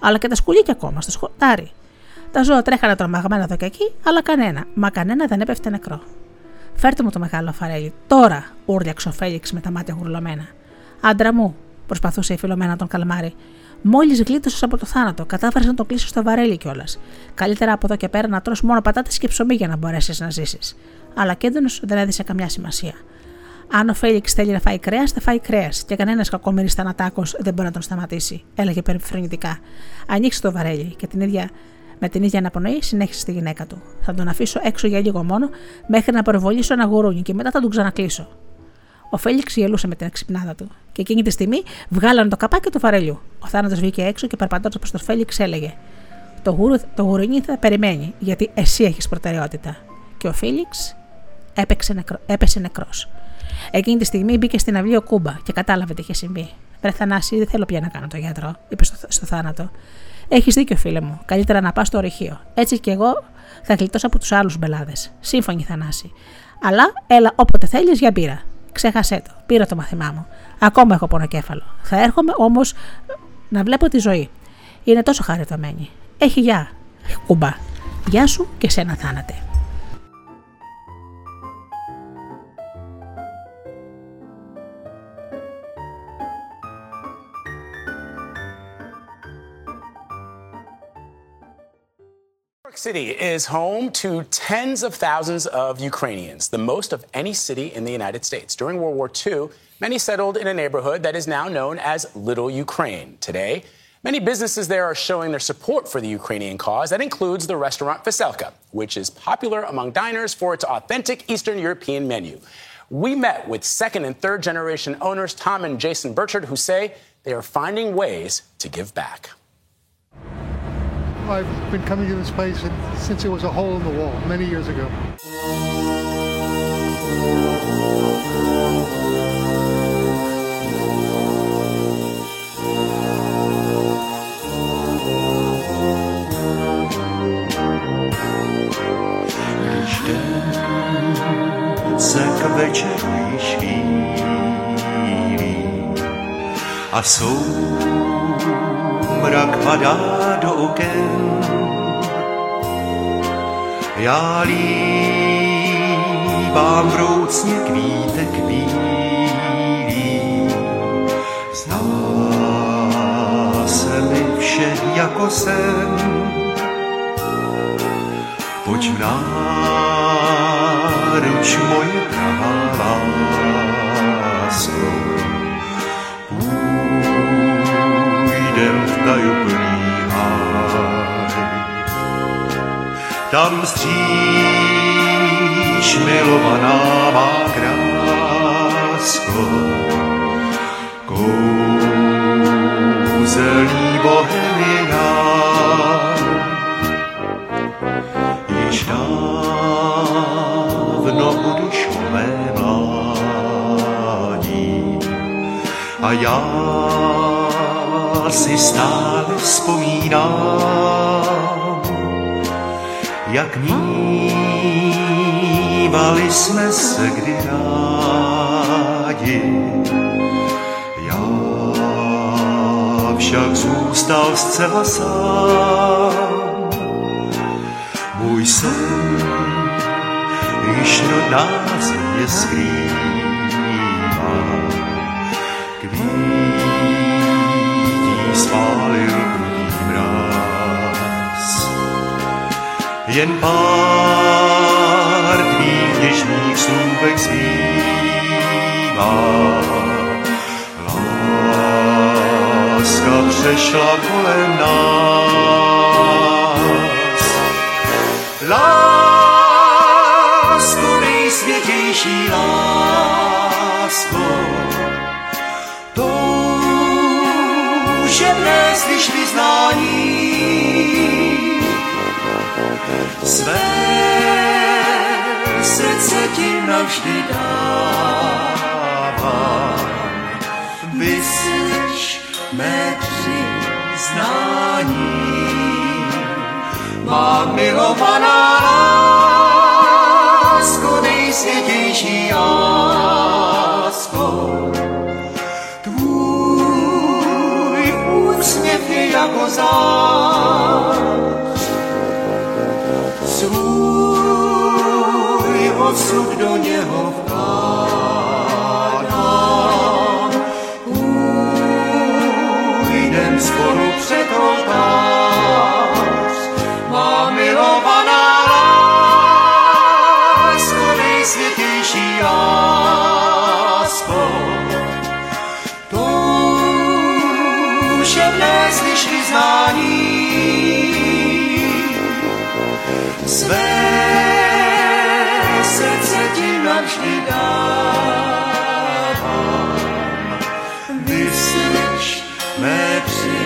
αλλά και τα σκουλίκια ακόμα στο σκοτάρι. Τα ζώα τρέχανε τρομαγμένα εδώ και εκεί, αλλά κανένα, μα κανένα δεν έπεφτε νεκρό. Φέρτε μου το μεγάλο φαρέλι, τώρα, ούρλιαξε ο Φέληξ με τα μάτια γουρλωμένα. Άντρα μου, προσπαθούσε η φιλομένα τον καλμάρι. Μόλις γλίτωσες από το θάνατο, κατάφερες να το κλείσεις στο βαρέλι κιόλας. Καλύτερα από εδώ και πέρα να τρως μόνο πατάτες και ψωμί για να μπορέσεις να ζήσεις. Αλλά κέντρονο δεν έδισε καμιά σημασία. Αν ο Φέληξ θέλει να φάει κρέας, θα φάει κρέας και κανένας κακομοίρης θανατάκος δεν μπορεί να τον σταματήσει, έλεγε περιφρονητικά. Ανοίξει το βαρέλι και την ίδια, με την ίδια αναπνοή συνέχισε στη γυναίκα του. Θα τον αφήσω έξω για λίγο μόνο, μέχρι να προβολήσω ένα γουρούνι και μετά θα τον ξανακλείσω. Ο Φέληξ γελούσε με την εξυπνάδα του. Και εκείνη τη στιγμή βγάλανε το καπάκι του βαρελιού. Ο θάνατος βγήκε έξω και περπατώντας προς τον Φέληξ έλεγε: Το, γουρου, το γουρούνι θα περιμένει, γιατί εσύ έχεις προτεραιότητα. Και ο Φίλιξ έπεσε νεκρός. Εκείνη τη στιγμή μπήκε στην αυλή ο Κούμπα και κατάλαβε τι είχε συμβεί. Βρε Θανάση, δεν θέλω πια να κάνω το γιατρό, είπε στο, στο θάνατο. Έχεις δίκιο, φίλε μου. Καλύτερα να πας στο ορυχείο. Έτσι κι εγώ θα γλιτώσω από τους άλλους μπελάδες. Σύμφωνη, Θανάση. Αλλά έλα όποτε θέλεις για μπύρα. Ξέχασέ το. Πήρα το μαθημά μου. Ακόμα έχω πονοκέφαλο. Θα έρχομαι όμως να βλέπω τη ζωή. Είναι τόσο χαριτωμένη. Έχει γεια, κουμπά. Γεια σου και σένα θάνατε. York City is home to tens of thousands of Ukrainians, the most of any city in the United States. During World War II, many settled in a neighborhood that is now known as Little Ukraine. Today, many businesses there are showing their support for the Ukrainian cause. That includes the restaurant Veselka, which is popular among diners for its authentic Eastern European menu. We met with second and third generation owners Tom and Jason Burchard, who say they are finding ways to give back. I've been coming to this place since it was a hole in the wall many years ago. se k večeru již soumrak padá do oken. Já líbám vroucně kvítek bílý, zdá se mi vše jako sen. Pojď v náruč moje pravá tajuplný háj. Tam stříš milovaná má krásko, kouzelný bohemián. Již dávno odešlo mé mládí a já si stále vzpomínám, jak mívali jsme se kdy rádi. Já však zůstal zcela sám, můj sen již rodná země skrývá. Spálil krutý mráz. Jen pár tvých něžných slůvek zbývá. Láska přešla kolem nás. Lásko, nejsvětější lásko, slyš vyznání své srdce ti navždy dávám. Vyslyš mé přiznání, má milovaná lásko, nejsvětější lásko. Jako zář, svůj osud do něho vkládám. Půjdem spolu před oltář, Toužebné slyš vyznání své srdce ti navždy dávám. Vyslyš mé přiznání,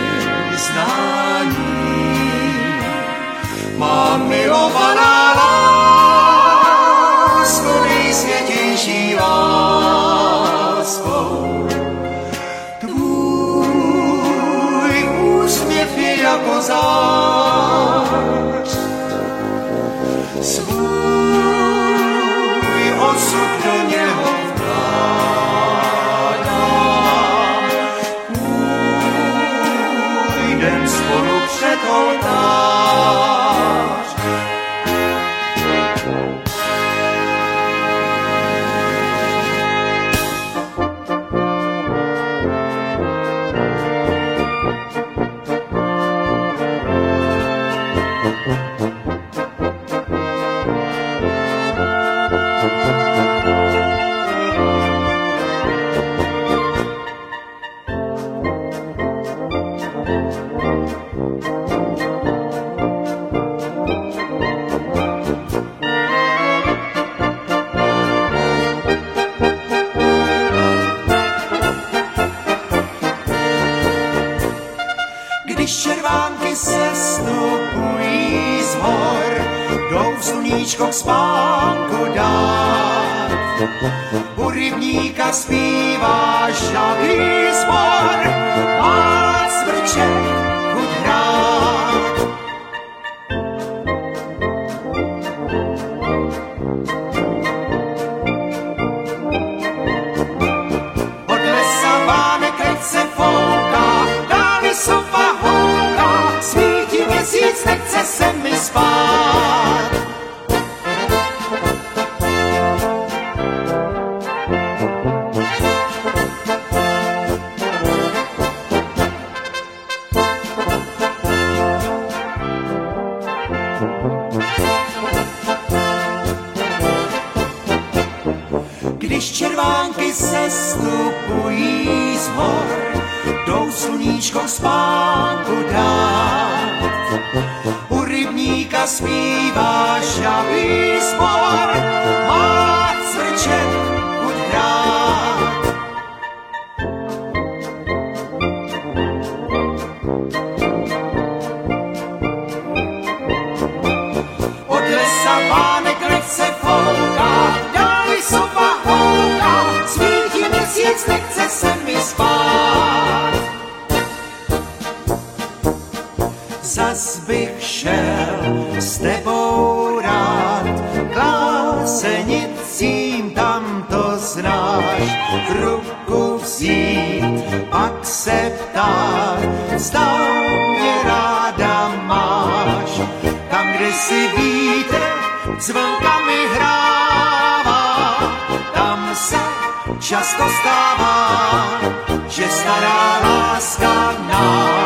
má milovaná Burivníka zpíváš na výzbor, znáš, ruku vzít, pak se ptát, zda mě ráda máš, tam, kde si vítr zvlnkami hrává, tam se často stává, že stará láska nám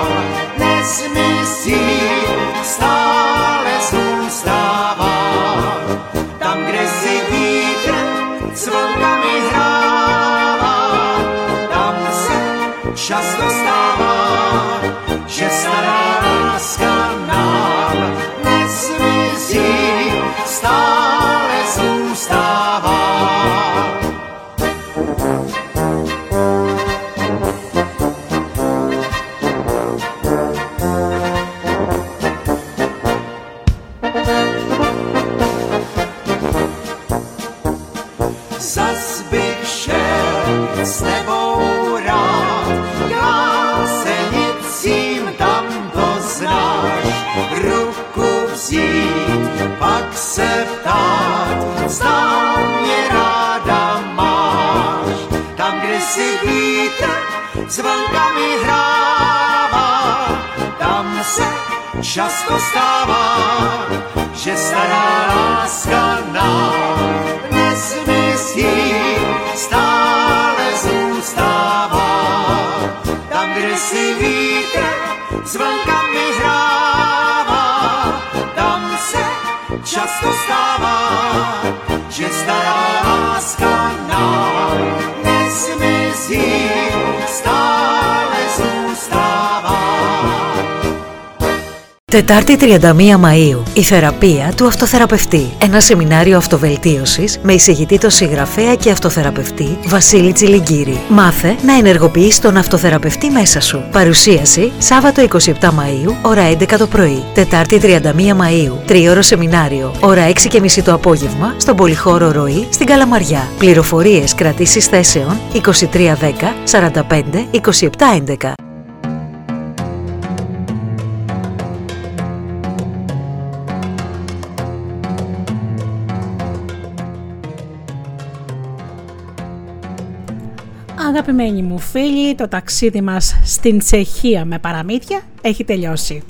často stává, že stará láska nám nezmizí, stále zůstává. Tam, kde si vítr zvlnkami hrává, tam se často stává, Τετάρτη 31 Μαΐου. Η θεραπεία του αυτοθεραπευτή. Ένα σεμινάριο αυτοβελτίωσης με εισηγητή τον συγγραφέα και αυτοθεραπευτή Βασίλη Τσιλιγκύρη. Μάθε να ενεργοποιείς τον αυτοθεραπευτή μέσα σου. Παρουσίαση Σάββατο 27 Μαΐου, ώρα 11 το πρωί. Τετάρτη 31 Μαΐου. Τριώρο σεμινάριο, ώρα 6.30 το απόγευμα, στον Πολυχώρο Ροή, στην Καλαμαριά. Πληροφορίες κρατήσεις θέσεων 2310 45 2711. Αγαπημένοι μου φίλοι, το ταξίδι μας στην Τσεχία με παραμύθια έχει τελειώσει.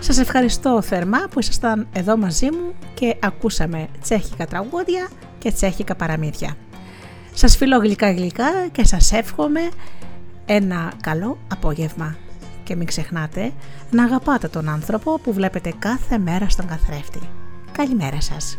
Σας ευχαριστώ θερμά που ήσασταν εδώ μαζί μου και ακούσαμε τσέχικα τραγούδια και τσέχικα παραμύθια. Σας φιλώ γλυκά γλυκά και σας εύχομαι ένα καλό απόγευμα. Και μην ξεχνάτε να αγαπάτε τον άνθρωπο που βλέπετε κάθε μέρα στον καθρέφτη. Καλημέρα σας.